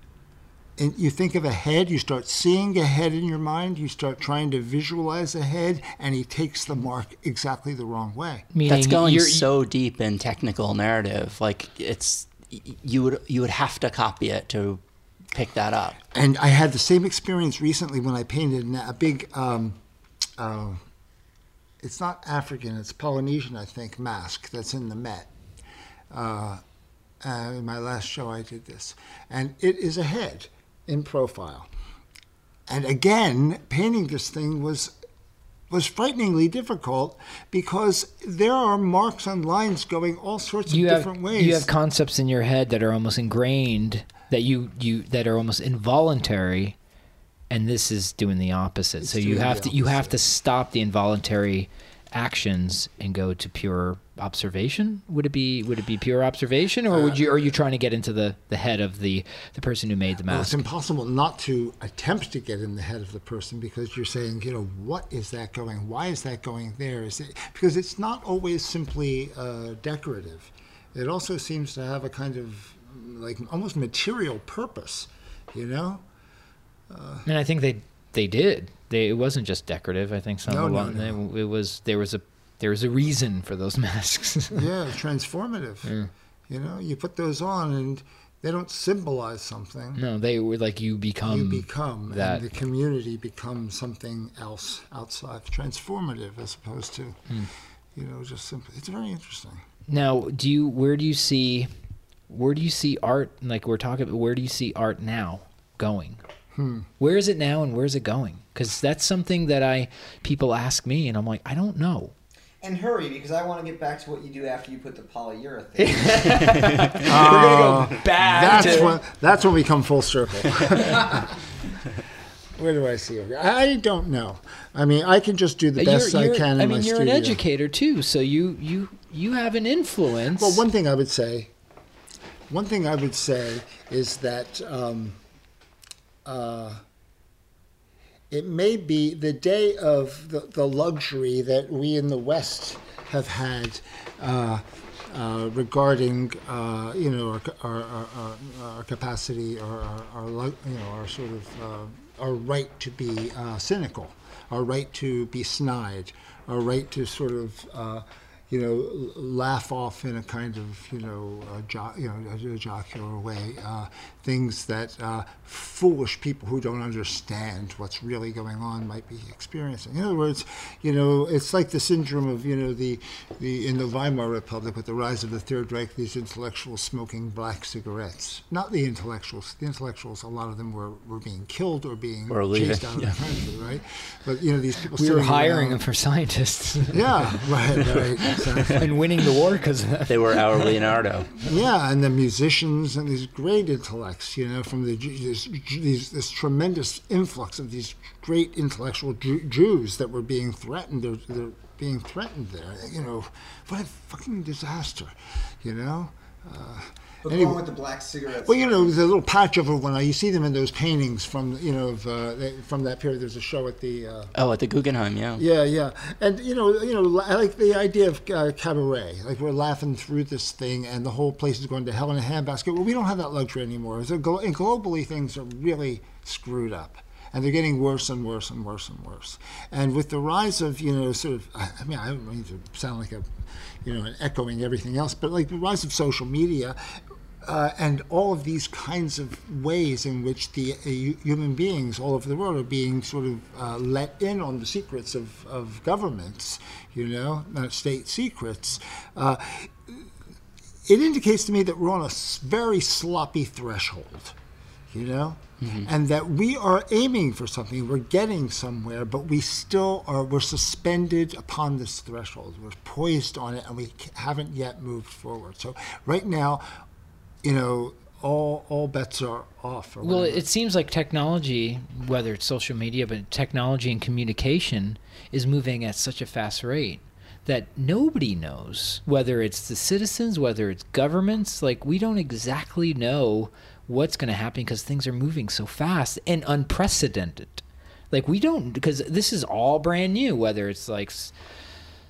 And you think of a head, you start seeing a head in your mind, you start trying to visualize a head, and he takes the mark exactly the wrong way. Meaning that's going you're- so deep in technical narrative. Like it's you would you would have to copy it to pick that up. And I had the same experience recently when I painted a big, um, uh, it's not African, it's Polynesian, I think, mask that's in the Met. Uh, uh, in my last show, I did this. And it is a head in profile. And again, painting this thing was was frighteningly difficult because there are marks and lines going all sorts of have different ways. you have concepts in your head that are almost ingrained that you you that are almost involuntary and this is doing the opposite It's so you have to you have to stop the involuntary actions and go to pure observation would it be would it be pure observation or would you are you trying to get into the the head of the the person who made the Well, it's impossible not to attempt to get in the head of the person because you're saying, you know, what is that going? Why is that going there? Is it because it's not always simply uh, decorative. It also seems to have a kind of like almost material purpose, you know. and i think they they did they it wasn't just decorative i think some No, of no, no. they- it was there was a there was a reason for those (laughs) masks Yeah, transformative. You know, you put those on and they don't symbolize something. No, they were like you become. you become, that. and the community becomes something else outside, transformative as opposed to, Hmm. you know, just simply. It's very interesting. Now, do you where do you see where do you see art like we're talking where do you see art now going? Hmm. Where is it now and where's it going? Cuz that's something that I people ask me and I'm like I don't know. And hurry, because I want to get back to what you do after you put the polyurethane. (laughs) Uh, Back that's when that's when we come full circle. (laughs) Where do I see it? I don't know. I mean, I can just do the best I can in I my mean, you're studio. an educator too, so you you you have an influence. Well, one thing I would say, one thing I would say is that um, uh, it may be the day of the, the luxury that we in the West have had uh, uh, regarding, uh, you know, our, our, our, our, capacity, or our, our, you know, our sort of uh, our right to be uh, cynical, our right to be snide, our right to sort of uh, you know, laugh off in a kind of, you know, jo- you know, a, jocular way, things that uh, foolish people who don't understand what's really going on might be experiencing. In other words, you know, it's like the syndrome of, you know, the, the in the Weimar Republic with the rise of the Third Reich, these intellectuals smoking black cigarettes. Not the intellectuals. The intellectuals, a lot of them were, were being killed or being Or chased out of the (laughs) country, right? But, you know, these people we were hiring around- them for scientists (laughs) Yeah, right, right. Exactly. and winning the war because. They were our Leonardo. Yeah, and the musicians and these great intellects, you know, from the this, these, this tremendous influx of these great intellectual Jews that were being threatened. They're, they're being threatened there. You know, what a fucking disaster, you know. Uh, But Anyway. going with the black cigarettes. well, you know, the little patch over one eye. You see them in those paintings from, you know, of, uh, from that period. There's a show at the. Uh, Oh, at the Guggenheim, yeah. yeah, yeah, and you know, you know, I like the idea of uh, cabaret. Like we're laughing through this thing, and the whole place is going to hell in a handbasket. Well, we don't have that luxury anymore. So glo- and globally, things are really screwed up, and they're getting worse and worse and worse and worse. And with the rise of, you know, sort of, I I mean, I don't mean to sound like a, you know, an echoing everything else, but like the rise of social media. Uh, and all of these kinds of ways in which the uh, human beings all over the world are being sort of uh, let in on the secrets of, of governments, you know, state secrets, uh, it indicates to me that we're on a very sloppy threshold, you know, and that we are aiming for something, we're getting somewhere, but we still are, we're suspended upon this threshold. We're poised on it, and we haven't yet moved forward. So right now, you know, all all bets are off. Or Well, whatever. it seems like technology, whether it's social media, but technology and communication is moving at such a fast rate that nobody knows whether it's the citizens, whether it's governments. Like, we don't exactly know what's going to happen because things are moving so fast and unprecedented. Like, we don't, because this is all brand new, whether it's like.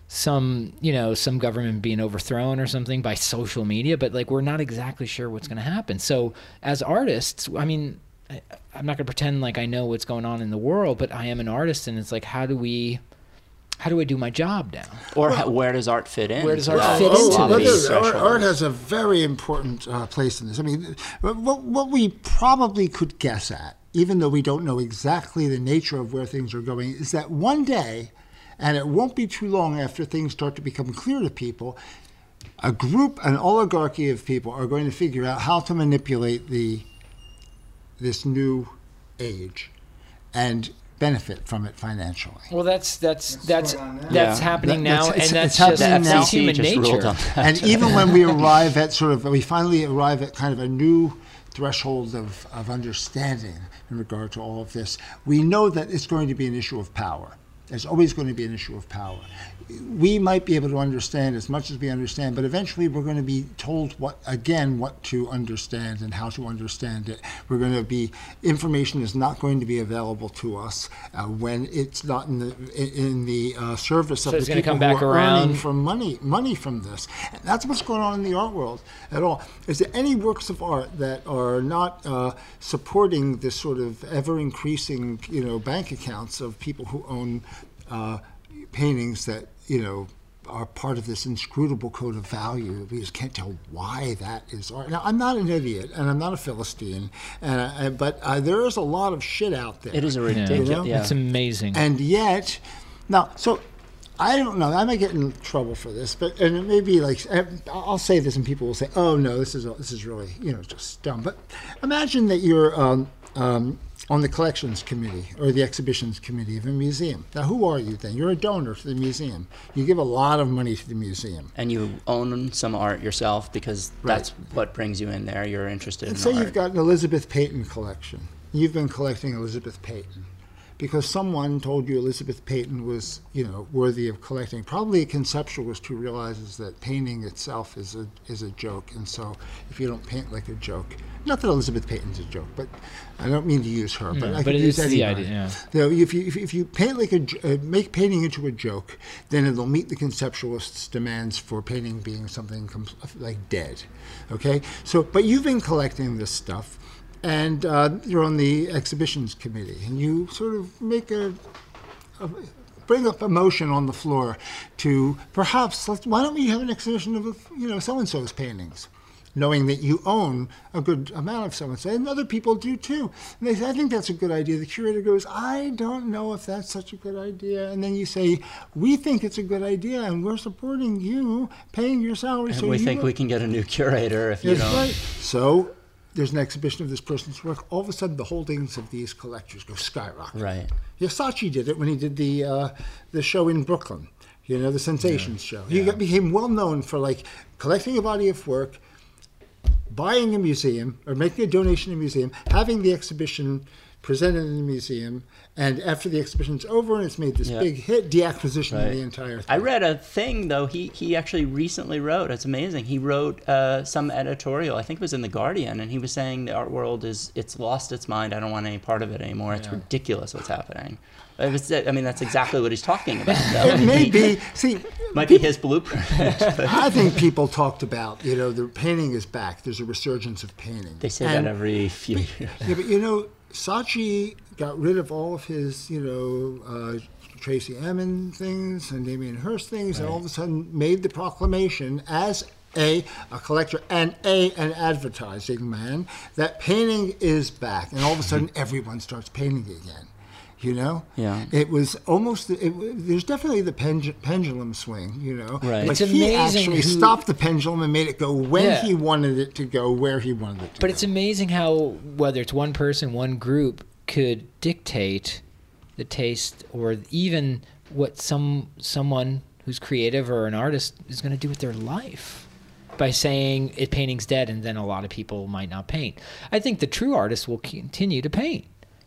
S- some you know some government being overthrown or something by social media but like we're not exactly sure what's going to happen so as artists i mean I, i'm not going to pretend like i know what's going on in the world but i am an artist and it's like how do we how do i do my job now Or ho- where does art fit in? Where does art that fit Oh, into sloppy this? art, art, has a very important uh, place in this. I mean, what, what we probably could guess at, even though we don't know exactly the nature of where things are going, is that one day, and it won't be too long after things start to become clear to people, a group, an oligarchy of people are going to figure out how to manipulate the this new age and benefit from it financially. well that's that's that's going on now. that's Yeah. happening That- now that's- it's- and that's it's just now. that's human just nature and even when we (laughs) arrive at sort of, we finally arrive at kind of a new threshold of, of understanding in regard to all of this, we know that it's going to be an issue of power. There's always going to be an issue of power. We might be able to understand as much as we understand, but eventually we're going to be told what, again, what to understand and how to understand it. We're going to be, information is not going to be available to us uh, when it's not in the, in the uh, service of it's the people who are earning from money money from this. And that's what's going on in the art world at all. Is there any works of art that are not uh, supporting this sort of ever increasing, you know, bank accounts of people who own uh, paintings that you know are part of this inscrutable code of value. We just can't tell why that is art. Now, I'm not an idiot, and I'm not a philistine, and I, but uh, there is a lot of shit out there. It is a ridiculous. You know? Yeah. It's amazing. And yet, now, so I don't know. I might get in trouble for this, but and it may be like eh, I'll say this, and people will say, "Oh no, this is this is really you know just dumb." But imagine that you're um, um, on the collections committee or the exhibitions committee of a museum. Now, who are you then? You're a donor to the museum. You give a lot of money to the museum. and you own some art yourself because that's what brings you in there. You're interested And in say art. you've got an Elizabeth Peyton collection. You've been collecting Elizabeth Peyton because someone told you Elizabeth Peyton was, you know, worthy of collecting. Probably a conceptualist who realizes that painting itself is a is a joke, and so if you don't paint like a joke, not that Elizabeth Peyton's a joke, but I don't mean to use her, but No, I but could it use is the idea, yeah. So if you if, if you paint like a uh, make painting into a joke, then it'll meet the conceptualists' demands for painting being something com- like dead. Okay, so but you've been collecting this stuff, and uh, you're on the exhibitions committee, and you sort of make a, a bring up a motion on the floor to perhaps let's, why don't we have an exhibition of you know so and so's paintings knowing that you own a good amount of so and so, and other people do too. And they say, I think that's a good idea. The curator goes, I don't know if that's such a good idea. And then you say, We think it's a good idea, and we're supporting you, paying your salary. and so we you think we can get a new curator if you don't. right. So there's an exhibition of this person's work. All of a sudden, the holdings of these collectors go skyrocket. Right. Saatchi did it when he did the uh, the show in Brooklyn. You know, the Sensations show. He got, became well known for like collecting a body of work, buying a museum or making a donation to a museum, having the exhibition presented in the museum, and after the exhibition's over and it's made this Yeah. big hit, deacquisition of the entire thing. I read a thing though. He he actually recently wrote. It's amazing. He wrote uh, some editorial. I think it was in the Guardian, and he was saying the art world is it's lost its mind. I don't want any part of it anymore. It's ridiculous what's happening. It was- I mean, that's exactly what he's talking about. Though. it may be. See, Might be his blueprint. (laughs) I think people talked about, you know, the painting is back. There's a resurgence of painting. they say And- that every few years. Yeah, but you know, Saatchi got rid of all of his, you know, uh, Tracey Emin things and Damien Hirst things, and all of a sudden made the proclamation as a, a collector and a an advertising man that painting is back, and all of a sudden everyone starts painting again. You know, Yeah. It was almost. It, there's definitely the pendu- pendulum swing. You know, Right. But It's he amazing actually who- stopped the pendulum and made it go when Yeah. he wanted it to go, where he wanted it to But go. it's amazing how whether it's one person, one group could dictate the taste or even what some someone who's creative or an artist is going to do with their life by saying it painting's dead and then a lot of people might not paint. I think the true artist will continue to paint.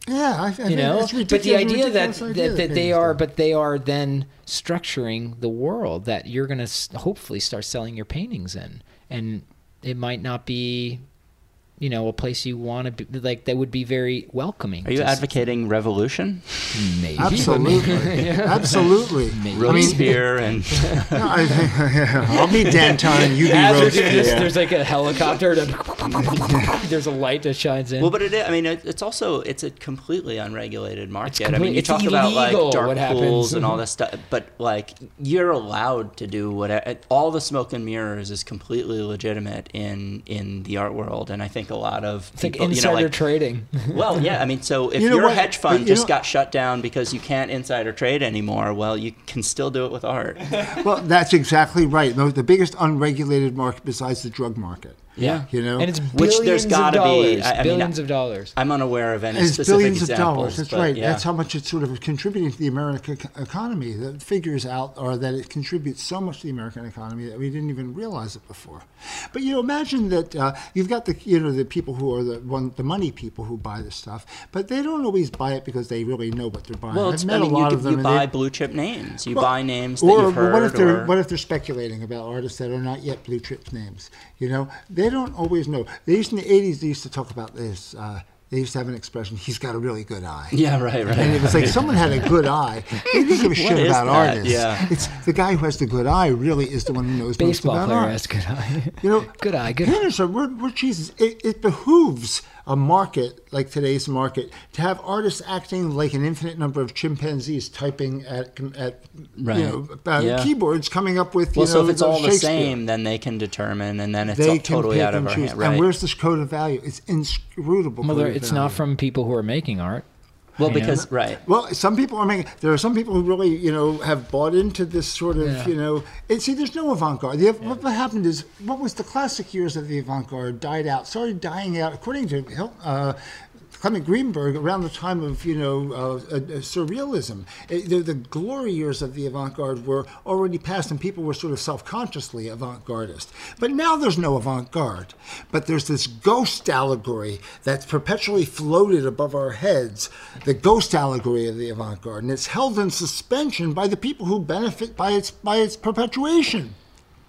Yeah, I, I you think know? it's but the idea that, idea that, that they are but they are then structuring the world that you're going to hopefully start selling your paintings in. And it might not be you know a place you want to be like that would be very welcoming Are you to s- advocating revolution? maybe (laughs) Absolutely, (laughs) absolutely. I mean, Robespierre and (laughs) no, I think, I'll be Danton, and you be As we do this, there's like a helicopter that there's a light that shines in well, but it, is- I mean, it, it's also it's a completely unregulated market. I complete- mean, you it's talk about like dark what pools happens. and all this stuff, but like you're allowed to do whatever. All the smoke and mirrors is completely legitimate in in the art world, and I think a lot of it's like insider you know, like trading (laughs) Well, yeah. I mean, so (laughs) if You know your what? hedge fund you just know- got shut down because you can't insider trade anymore, well, you can still do it with art. (laughs) Well, that's exactly right. The, the biggest unregulated market besides the drug market. Yeah. You know, and it's Which billions there's of gotta be- dollars I- I mean, billions of dollars I'm unaware of any And it's specific billions examples. of dollars. That's right. Yeah. That's how much it's sort of contributing to the American economy. The figures out are that it contributes so much to the American economy that we didn't even realize it before. But you know, imagine that uh, you've got the you know the people who are the one the money people who buy this stuff, but they don't always buy it because they really know what they're buying. well, I've met I mean, a lot you, of them. and buy they- blue chip names. You Well, buy names that or you've heard. what if they're or, what if they're speculating about artists that are not yet blue chip names? You know, they don't always know. They used in the '80s. They used to talk about this. Uh, they used to have an expression, he's got a really good eye. Yeah, right, right. And it was like someone had a (laughs) good eye. They didn't give a shit about that? artists. Yeah. It's the guy who has the good eye really is the one who knows Baseball most about art. Baseball player art. has good eye. You know, (laughs) good eye, good eye. are we're, we're Jesus. It, it behooves a market like today's market to have artists acting like an infinite number of chimpanzees typing at at Right. you know uh, Yeah. keyboards, coming up with well, you know so if it's all the same, then they can determine, and then it's They all can totally out of and our choose. hand. Right. And where's this code of value? It's inscrutable. Well, code there- of it's value. not from people who are making art. Well, you know? because right. Well, some people are making. There are some people who really, you know, have bought into this sort of, Yeah. you know. And see, there's no avant-garde. The, what, what happened is, what was the classic years of the avant-garde died out, started dying out, according to Hil- uh, Clement Greenberg, around the time of, you know, uh, uh, surrealism. It- the, the glory years of the avant-garde were already past, and people were sort of self-consciously avant-gardist. But now there's no avant-garde. But there's this ghost allegory that's perpetually floated above our heads, the ghost allegory of the avant-garde, and it's held in suspension by the people who benefit by its by its perpetuation.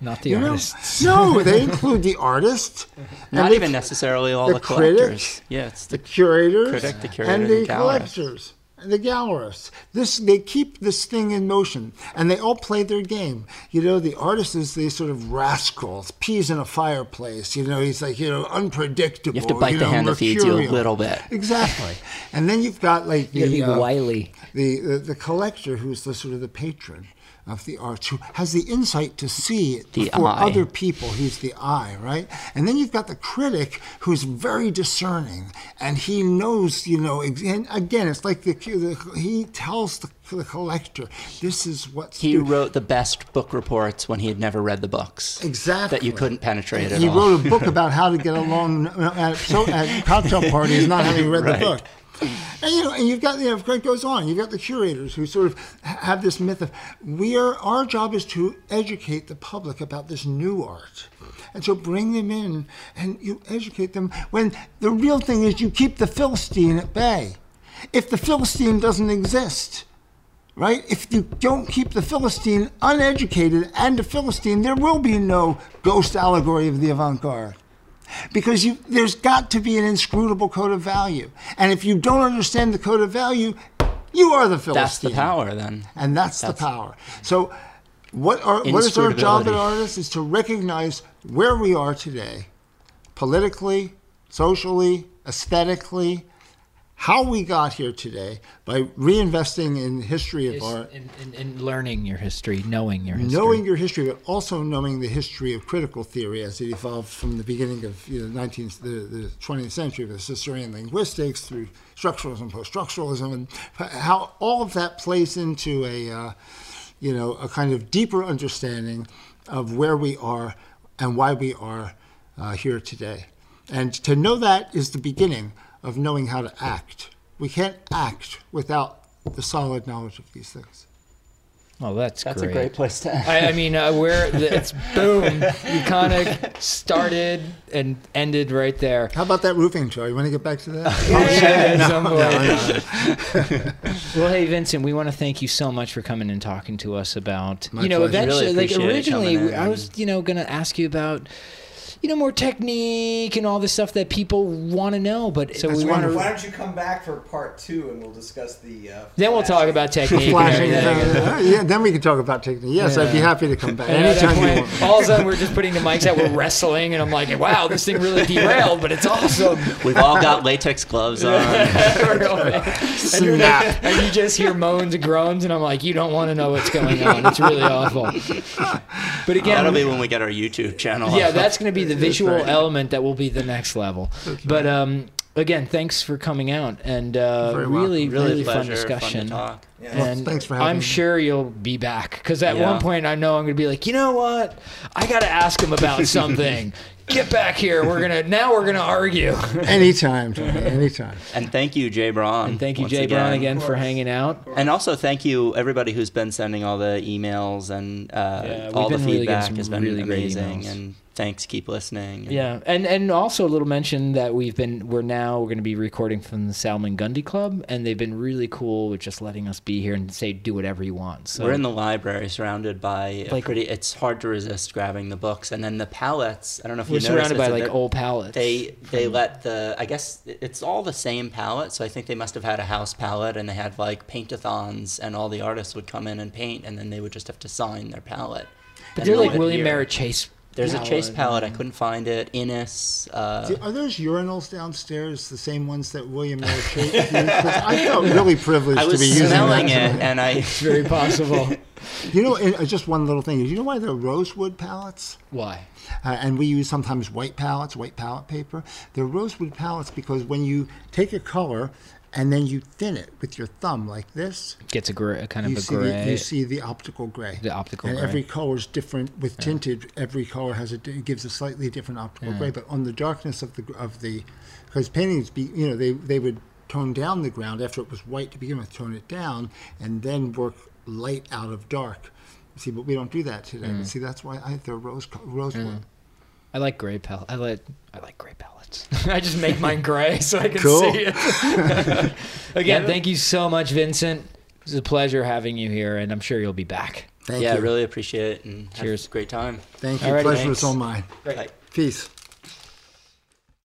Not the You know? artists. No, (laughs) they include the artists. Not they- even necessarily all the the, collectors. critic, yeah, it's the the curators, Critic, the curator, and and the the collectors, and the gallerists. This they keep this thing in motion, and they all play their game. You know, the artist is these sort of rascals, peas in a fireplace. You know, he's like you know unpredictable. You have to bite the know, hand that feeds you a little bit. Exactly, and then you've got like (laughs) You gotta the be uh, wily. the, the the collector who's the sort of the patron of the arts who has the insight to see The before eye. other people he's the eye right and then you've got the critic who's very discerning and he knows you know and again it's like the, the he tells the, the collector this is what's He due. wrote the best book reports when he had never read the books. Exactly. That you couldn't penetrate at he all. wrote a book (laughs) about how to get along uh, at, so, at cocktail parties, not having read Right. the book. And you know, and you've got you know, it goes on. You've got the curators who sort of have this myth of we are our job is to educate the public about this new art, and so bring them in and you educate them. When the real thing is you keep the philistine at bay. If the philistine doesn't exist, right? If you don't keep the Philistine uneducated and a Philistine, there will be no ghost allegory of the avant garde. Because you, there's got to be an inscrutable code of value. And if you don't understand the code of value, you are the Philistine. That's the power then. And that's, That's- the power. So, what, are, what is our job as artists? Is to recognize where we are today, politically, socially, aesthetically, how we got here today by reinvesting in the history of art. In, in, in learning your history, knowing your history. Knowing your history, but also knowing the history of critical theory as it evolved from the beginning of you know, 19th, the, the 20th century with Saussurean linguistics through structuralism, post-structuralism, and how all of that plays into a, uh, you know, a kind of deeper understanding of where we are and why we are uh, here today. And to know that is the beginning of knowing how to act. We can't act without the solid knowledge of these things. Oh, that's, That's great. a great place to end. I, I mean, uh, where it's (laughs) boom. You kind of started and ended right there. How about that roofing show? You want to get back to that? (laughs) Yeah, at some point. (laughs) well, hey Vincent, we want to thank you so much for coming and talking to us about My you know pleasure. eventually Really like originally I was you know gonna ask you about you know more technique and all the stuff that people want to know, but so we want Why don't you come back for part two and we'll discuss the. Uh, Then we'll talk about technique. and Flashing. yeah, then we can talk about technique. Yes, I'd be happy to come back And at that anytime you want. all of a sudden, we're just putting the mics out. We're wrestling, and I'm like, "Wow, this thing really derailed, but it's awesome." We've all got latex gloves on. (laughs) and, you're like- and you just hear moans and groans, and I'm like, "You don't want to know what's going on. It's really awful." But again, That'll be when we get our YouTube channel. yeah, up. that's going to be the visual right. element that will be the next level. But um, again, thanks for coming out, and uh, Very really, really, really fun discussion. Fun to talk. Yeah. Well, and thanks for having I'm me. sure you'll be back because at Yeah. one point I know I'm going to be like, you know what? I got to ask him about (laughs) something. Get back here. We're gonna now. We're gonna argue. (laughs) Anytime, Tony, anytime. And thank you, Jay Braun. And thank you, once Jay Brown, again for hanging out. And also thank you everybody who's been sending all the emails and uh, Yeah, all the been really feedback has been really amazing. emails. And thanks, keep listening. And Yeah, and and also a little mention that we've been we're now we're going to be recording from the Salmagundi Club, and they've been really cool with just letting us be here and say do whatever you want. So We're in the library, surrounded by Like- pretty. It's hard to resist grabbing the books, and then the palettes. I don't know if we're you noticed surrounded by like old palettes. They they let the. I guess it's all the same palette, so I think they must have had a house palette, and they had like paint-a-thons, and all the artists would come in and paint, and then they would just have to sign their palette. but And they're like William. Merritt Chase. There's a Chase palette, palette. I couldn't find it. Inness. Uh, Are those urinals downstairs the same ones that William Merritt Chase used? 'Cause I felt really privileged to be using smelling it, and I. It's very possible. (laughs) You know, and, uh, just one little thing. You know why they're rosewood palettes? Why? Uh, and we use sometimes white palettes, white palette paper. They're rosewood palettes because when you take a color and then you thin it with your thumb like this, Gets a gray, kind of you a see, gray. the, you see the optical gray. The optical and gray. every color is different. With tinted, every color has a gives a slightly different optical gray. But on the darkness of the of the, because paintings, be you know, they they would tone down the ground after it was white to begin with, tone it down, and then work light out of dark. See, but we don't do that today. Mm. See, that's why I they're rose co- rosewood. I like gray palette. I like I like gray palettes. (laughs) I just make mine gray so I can Cool. see it. (laughs) Again, thank you so much, Vincent. It was a pleasure having you here, and I'm sure you'll be back. Thank yeah, I you. really appreciate it, and Cheers. have a great time. Thank you. Alrighty, Pleasure thanks. was all mine. Bye. Peace.